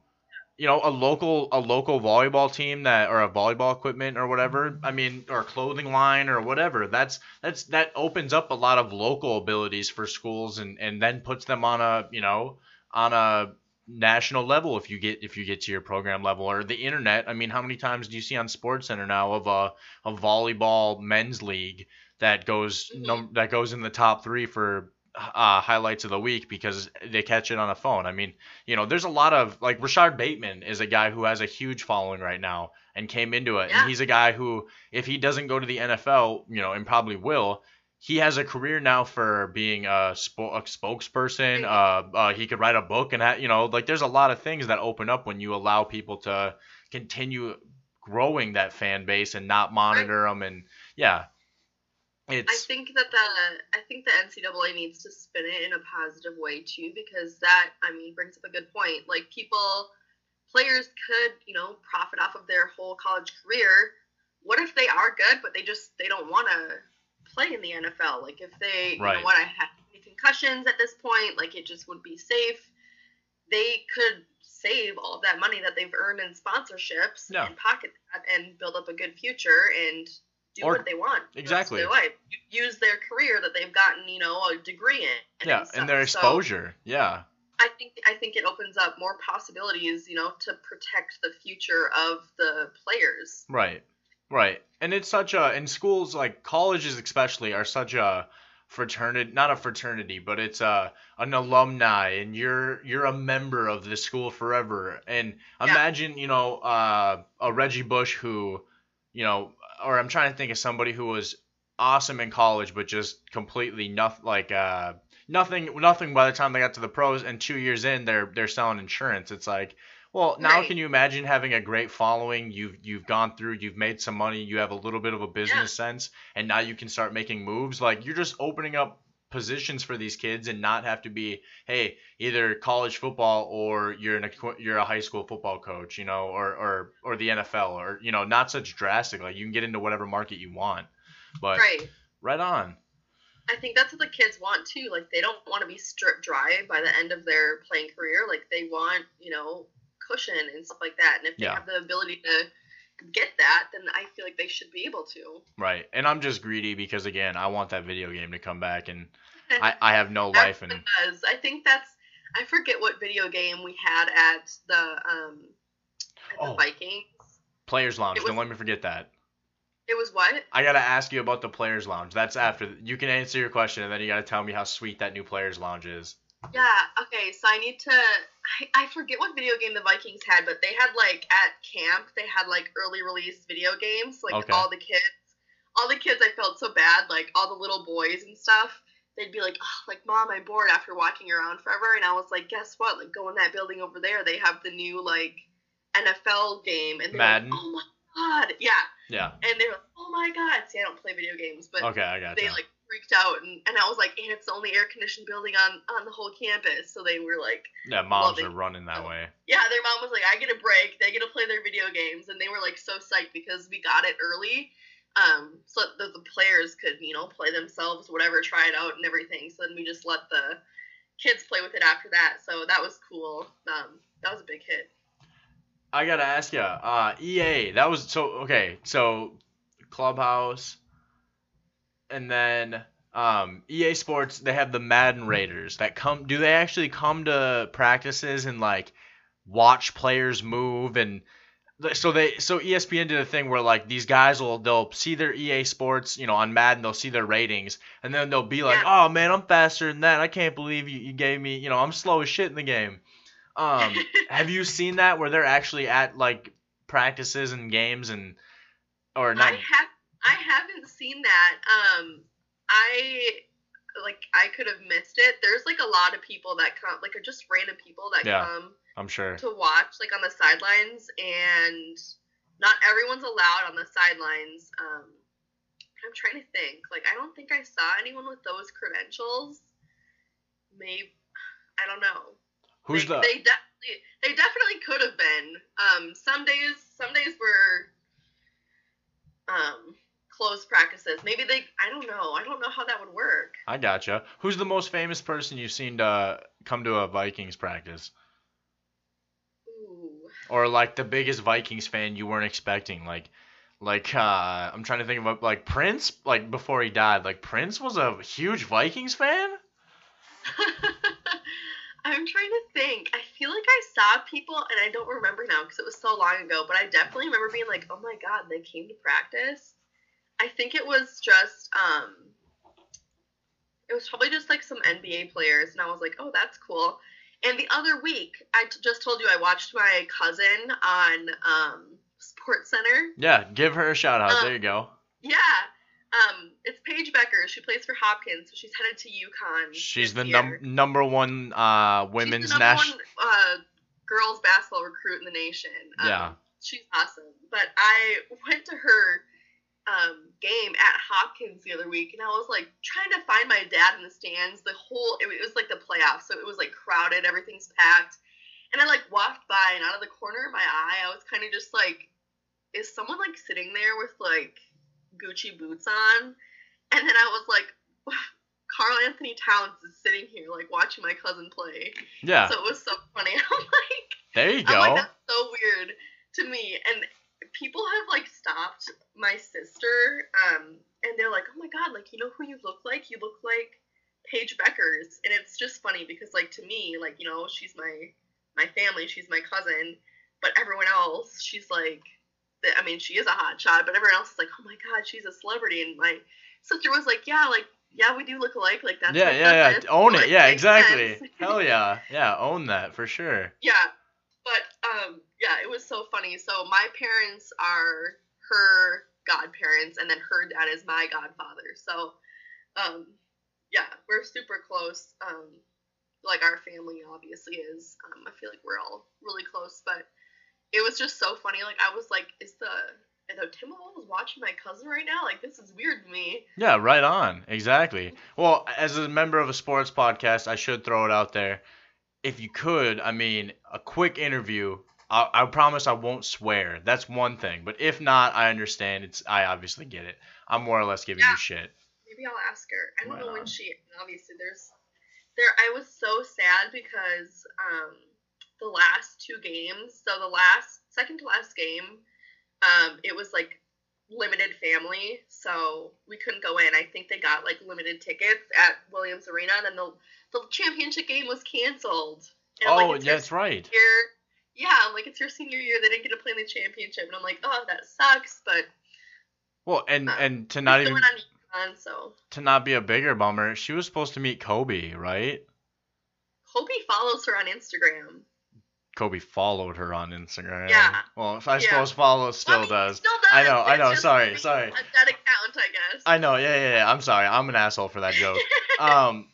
A: You know, a local a local volleyball team that or a volleyball equipment or whatever, I mean, or clothing line or whatever. That's that's that opens up a lot of local abilities for schools and and then puts them on a, you know, on a national level if you get if you get to your program level or the internet. I mean, how many times do you see on Sports Center now of a, a volleyball men's league that goes
B: Mhm.
A: num- that goes in the top three for uh, highlights of the week because they catch it on a phone. I mean, you know, there's a lot of like Rashod Bateman is a guy who has a huge following right now and came into it,
B: Yeah.
A: and he's a guy who if he doesn't go to the NFL, you know, and probably will. He has a career now for being a, spo- a spokesperson. Uh, uh, he could write a book, and ha- you know, like there's a lot of things that open up when you allow people to continue growing that fan base and not monitor them. And yeah, it's.
B: I think that the I think the NCAA needs to spin it in a positive way too, because that I mean brings up a good point. Like people, players could you know profit off of their whole college career. What if they are good, but they just they don't want to play in the NFL? Like if they
A: right.
B: you know what I had any concussions at this point, like it just would be safe. They could save all of that money that they've earned in sponsorships
A: Yeah.
B: and pocket that and build up a good future and do
A: Or-
B: what they want. the rest of
A: exactly.
B: their life. Use their career that they've gotten, you know, a degree in.
A: yeah,
B: stuff.
A: and their
B: So
A: exposure. yeah,
B: I think I think it opens up more possibilities, you know, to protect the future of the players.
A: Right. Right. And it's such a in schools like colleges especially are such a fraternity not a fraternity, but it's a an alumni and you're you're a member of the school forever. And
B: Yeah.
A: imagine, you know, uh, a Reggie Bush who, you know, or I'm trying to think of somebody who was awesome in college but just completely nothing like uh nothing nothing by the time they got to the pros and 2 years in they're they're selling insurance. It's like well, now
B: Right.
A: can you imagine having a great following? You've you've gone through, you've made some money, you have a little bit of a business sense, and now you can start making moves. Like you're just opening up positions for these kids and not have to be, hey, either college football or you're an you're a high school football coach, you know, or or or the NFL or you know, not such drastic. Like you can get into whatever market you want. But
B: Right.
A: right on.
B: I think that's what the kids want too. Like they don't want to be stripped dry by the end of their playing career. Like they want, you know, cushion and stuff like that. And if they
A: Yeah.
B: have the ability to get that, then I feel like they should be able to.
A: Right. And I'm just greedy because again, I want that video game to come back and I, I have no life and
B: Because I think that's I forget what video game we had at the um at the
A: Oh.
B: Vikings.
A: Players Lounge.
B: Was-
A: Don't let me forget that.
B: It was what?
A: I gotta ask you about the Players Lounge. That's after you can answer your question, and then you gotta tell me how sweet that new Players Lounge is.
B: Yeah, okay, so I need to I, I forget what video game the Vikings had, but they had like at camp they had like early release video games. Like
A: Okay.
B: all the kids all the kids I felt so bad, like all the little boys and stuff, they'd be like, oh, like mom, I'm bored after walking around forever and I was like, guess what? Like go in that building over there, they have the new like NFL game and
A: Madden?
B: like, Oh my god. Yeah.
A: Yeah.
B: And they're like, Oh my god. See I don't play video games, but
A: Okay, I got
B: they like freaked out and, and I was like, and it's the only air conditioned building on on the whole campus. So they were like,
A: Yeah, moms
B: love
A: are running that way.
B: yeah, their mom was like, I get a break. They get to play their video games, and they were like so psyched because we got it early, um, so that the players could you know play themselves, whatever, try it out and everything. So then we just let the kids play with it after that. So that was cool. Um, that was a big hit.
A: I gotta ask you, uh, EA. That was so okay. So Clubhouse, and then um, EA Sports. They have the Madden raters that come. Do they actually come to practices and like watch players move and? So they so ESPN did a thing where like these guys will they'll see their EA Sports you know on Madden they'll see their ratings and then they'll be like oh man I'm faster than that I can't believe you, you gave me you know I'm slow as shit in the game um have you seen that where they're actually at like practices and games and or not?
B: I have I haven't seen that. Um, I like I could have missed it. There's like a lot of people that come, like just random people that
A: Yeah.
B: come
A: I'm sure.
B: to watch like on the sidelines and not everyone's allowed on the sidelines um i'm trying to think like i don't think i saw anyone with those credentials maybe i don't know
A: Who's
B: they,
A: the?
B: they definitely they definitely could have been um some days some days were um closed practices maybe they i don't know i don't know how that would work
A: I gotcha. Who's the most famous person you've seen to come to a Vikings practice,
B: Ooh.
A: or like the biggest Vikings fan you weren't expecting? Like, like uh, I'm trying to think of like Prince. Like before he died, like Prince was a huge Vikings fan.
B: I'm trying to think. I feel like I saw people, and I don't remember now because it was so long ago, but I definitely remember being like, oh my god, they came to practice. I think it was just, um, it was probably just like some NBA players, and I was like, oh, that's cool. And the other week, I t- just told you I watched my cousin on um, Sports Center.
A: Yeah, give her a shout out.
B: Uh,
A: there you go.
B: Yeah. Um, it's Paige Bueckers. She plays for Hopkins, so she's headed to UConn.
A: She's the num- number one uh, women's national.
B: uh, girls basketball recruit in the nation. Um,
A: Yeah.
B: she's awesome. But I went to her um, game at Hopkins the other week, and I was like trying to find my dad in the stands. The whole it, was like the playoffs, so it was like crowded, everything's packed. And I like walked by, and out of the corner of my eye, I was kind of just like, is someone like sitting there with like Gucci boots on? And then I was like. Carl Anthony Towns is sitting here, like watching my cousin play.
A: Yeah,
B: So it was so funny. I'm like,
A: there you go.
B: like, that's so weird to me. And people have like stopped my sister, um, and they're like, oh my god, like you know who you look like? You look like Paige Bueckers, and it's just funny because like to me, like you know, she's my my family, she's my cousin, but everyone else, she's like, the- I mean, she is a hot shot, but everyone else is like, oh my god, she's a celebrity, and my sister was like, yeah, like. Yeah, we do look alike. Like that's
A: yeah, yeah, yeah.
B: cousin."
A: Own it.
B: Like,
A: Yeah, exactly. Hell yeah. Yeah, own that for sure.
B: Yeah, but um, yeah, it was so funny. So my parents are her godparents, and then her dad is my godfather. So, um, yeah, we're super close. Um, like our family obviously is. Um, I feel like we're all really close, but it was just so funny. Like I was like, is the are the Timberwolves watching my cousin right now? Like this is weird to me.
A: Yeah, right on. Exactly. Well, as a member of a sports podcast, I should throw it out there. If you could, I mean, a quick interview. I, I promise I won't swear. That's one thing. But if not, I understand. It's I obviously get it. I'm more or less giving
B: Yeah.
A: you shit.
B: Maybe I'll ask her. I don't
A: Right
B: know when she. Obviously, there's there. I was so sad because um, the last two games. So the last second to last game, um, it was like limited family, so we couldn't go in. I think they got like limited tickets at Williams Arena, and then the the championship game was canceled. And
A: Oh,
B: like,
A: that's right.
B: year. Yeah, I'm like it's your senior year. They didn't get to play in the championship, and I'm like, oh, that sucks. But
A: Well, and
B: Uh,
A: and to not even
B: on so
A: to not be a bigger bummer, she was supposed to meet Kobe, right?
B: Kobe follows her on Instagram.
A: Kobe followed her on Instagram.
B: Yeah.
A: Well, if I
B: Yeah.
A: suppose follow still
B: I mean,
A: does.
B: Still does.
A: I know, I know, sorry, sorry.
B: Dead account, I guess.
A: I know. Yeah, yeah, yeah. I'm sorry. I'm an asshole for that joke. um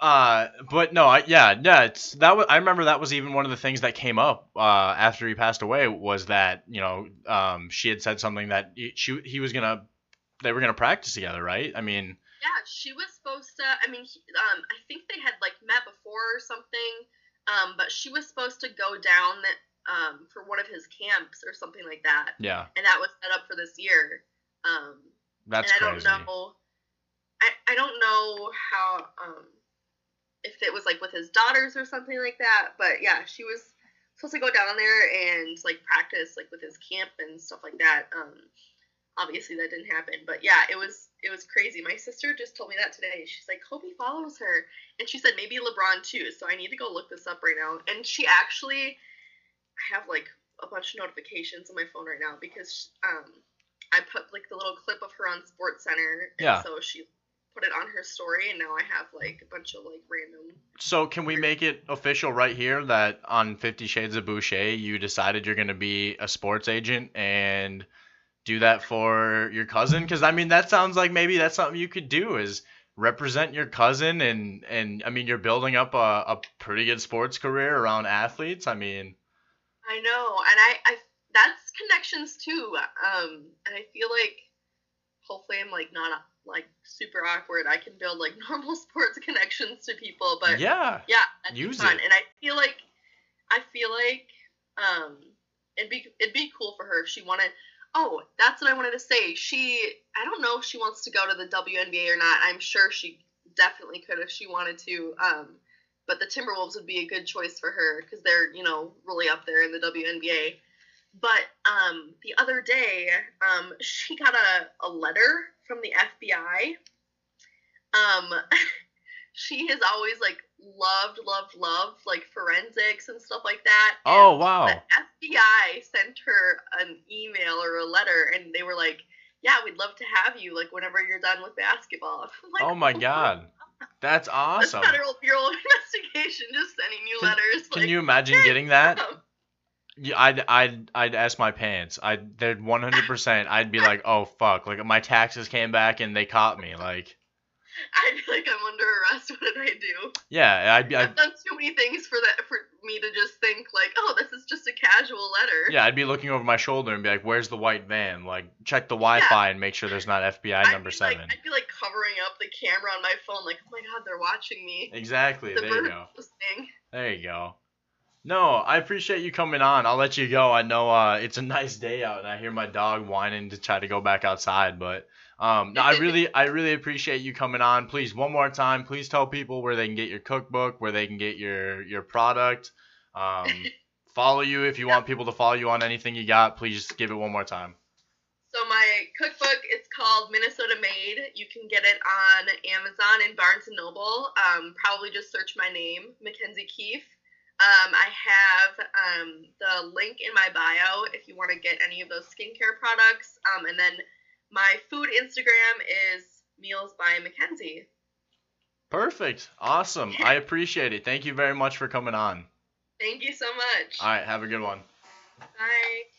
A: uh but no I, yeah yeah it's that was i remember that was even one of the things that came up uh after he passed away was that you know um she had said something that he, she he was gonna they were gonna practice together right i mean
B: Yeah, she was supposed to. I mean, he, um, I think they had like met before or something. Um, but she was supposed to go down um for one of his camps or something like that,
A: yeah
B: and that was set up for this year. Um,
A: that's
B: and I
A: crazy
B: don't know. I I don't know how um if it was like with his daughters or something like that, but yeah, she was supposed to go down there and like practice like with his camp and stuff like that. Um, obviously that didn't happen, but yeah, it was it was crazy. My sister just told me that today. She's like, Kobe follows her, and she said maybe LeBron too. So I need to go look this up right now. And she actually, I have like a bunch of notifications on my phone right now because um I put like the little clip of her on Sports Center, and
A: Yeah.
B: so she put it on her story, and now I have like a bunch of like random.
A: so can we make it official right here that on 50 shades of boucher you decided you're gonna be a sports agent and do that for your cousin because i mean that sounds like maybe that's something you could do is represent your cousin and and i mean you're building up a, a pretty good sports career around athletes i mean
B: I know, and I, I that's connections too. Um, and I feel like hopefully I'm like not like super awkward. I can build like normal sports connections to people, but
A: yeah
B: yeah, that'd
A: Use
B: be fun.
A: it.
B: And I feel like I feel like um it'd be it'd be cool for her if she wanted oh, that's what I wanted to say. She I don't know if she wants to go to the WNBA or not. I'm sure she definitely could if she wanted to. Um but the Timberwolves would be a good choice for her because they're, you know, really up there in the WNBA. But um, the other day, um, she got a, a letter from the FBI. Um, she has always like loved, loved, loved like forensics and stuff like that. and
A: oh wow
B: The FBI sent her an email or a letter, and they were like, "Yeah, we'd love to have you like whenever you're done with basketball." Like,
A: oh my god that's awesome
B: That's federal bureau investigation, just sending you
A: Can-
B: letters.
A: can
B: like,
A: you imagine getting that
B: um,
A: Yeah, I'd I'd I'd ask my pants. I'd they'd 100%. I'd be like, "Oh fuck, like my taxes came back and they caught me." Like,
B: I'd be like, I'm under arrest. What did I do?
A: yeah, I'd be
B: I've done too many things for that for me to just think like, oh, this is just a casual letter.
A: yeah, I'd be looking over my shoulder and be like, "Where's the white van?" Like, check the Wi-Fi and make sure there's not FBI
B: I'd
A: number
B: be
A: 7.
B: Like, I'd be like covering up the camera on my phone, like, oh my god, they're watching me.
A: Exactly.
B: The
A: There you go.
B: listening.
A: There you go. No, I appreciate you coming on. I'll let you go. I know uh, it's a nice day out, and I hear my dog whining to try to go back outside. But um, no, I really, I really appreciate you coming on. Please, one more time, please tell people where they can get your cookbook, where they can get your your product. Um, follow you if you want people to follow you on anything you got. Please just give it one more time.
B: So my cookbook, is called Minnesota Made. You can get it on Amazon and Barnes and Noble. Um, probably just search my name, Mackenzie Keefe. Um, I have um, the link in my bio if you want to get any of those skincare products. Um, and then my food Instagram is Meals by Mackenzie.
A: Perfect. Awesome. I appreciate it. Thank you very much for coming on.
B: Thank you so much.
A: All right. Have a good one.
B: Bye.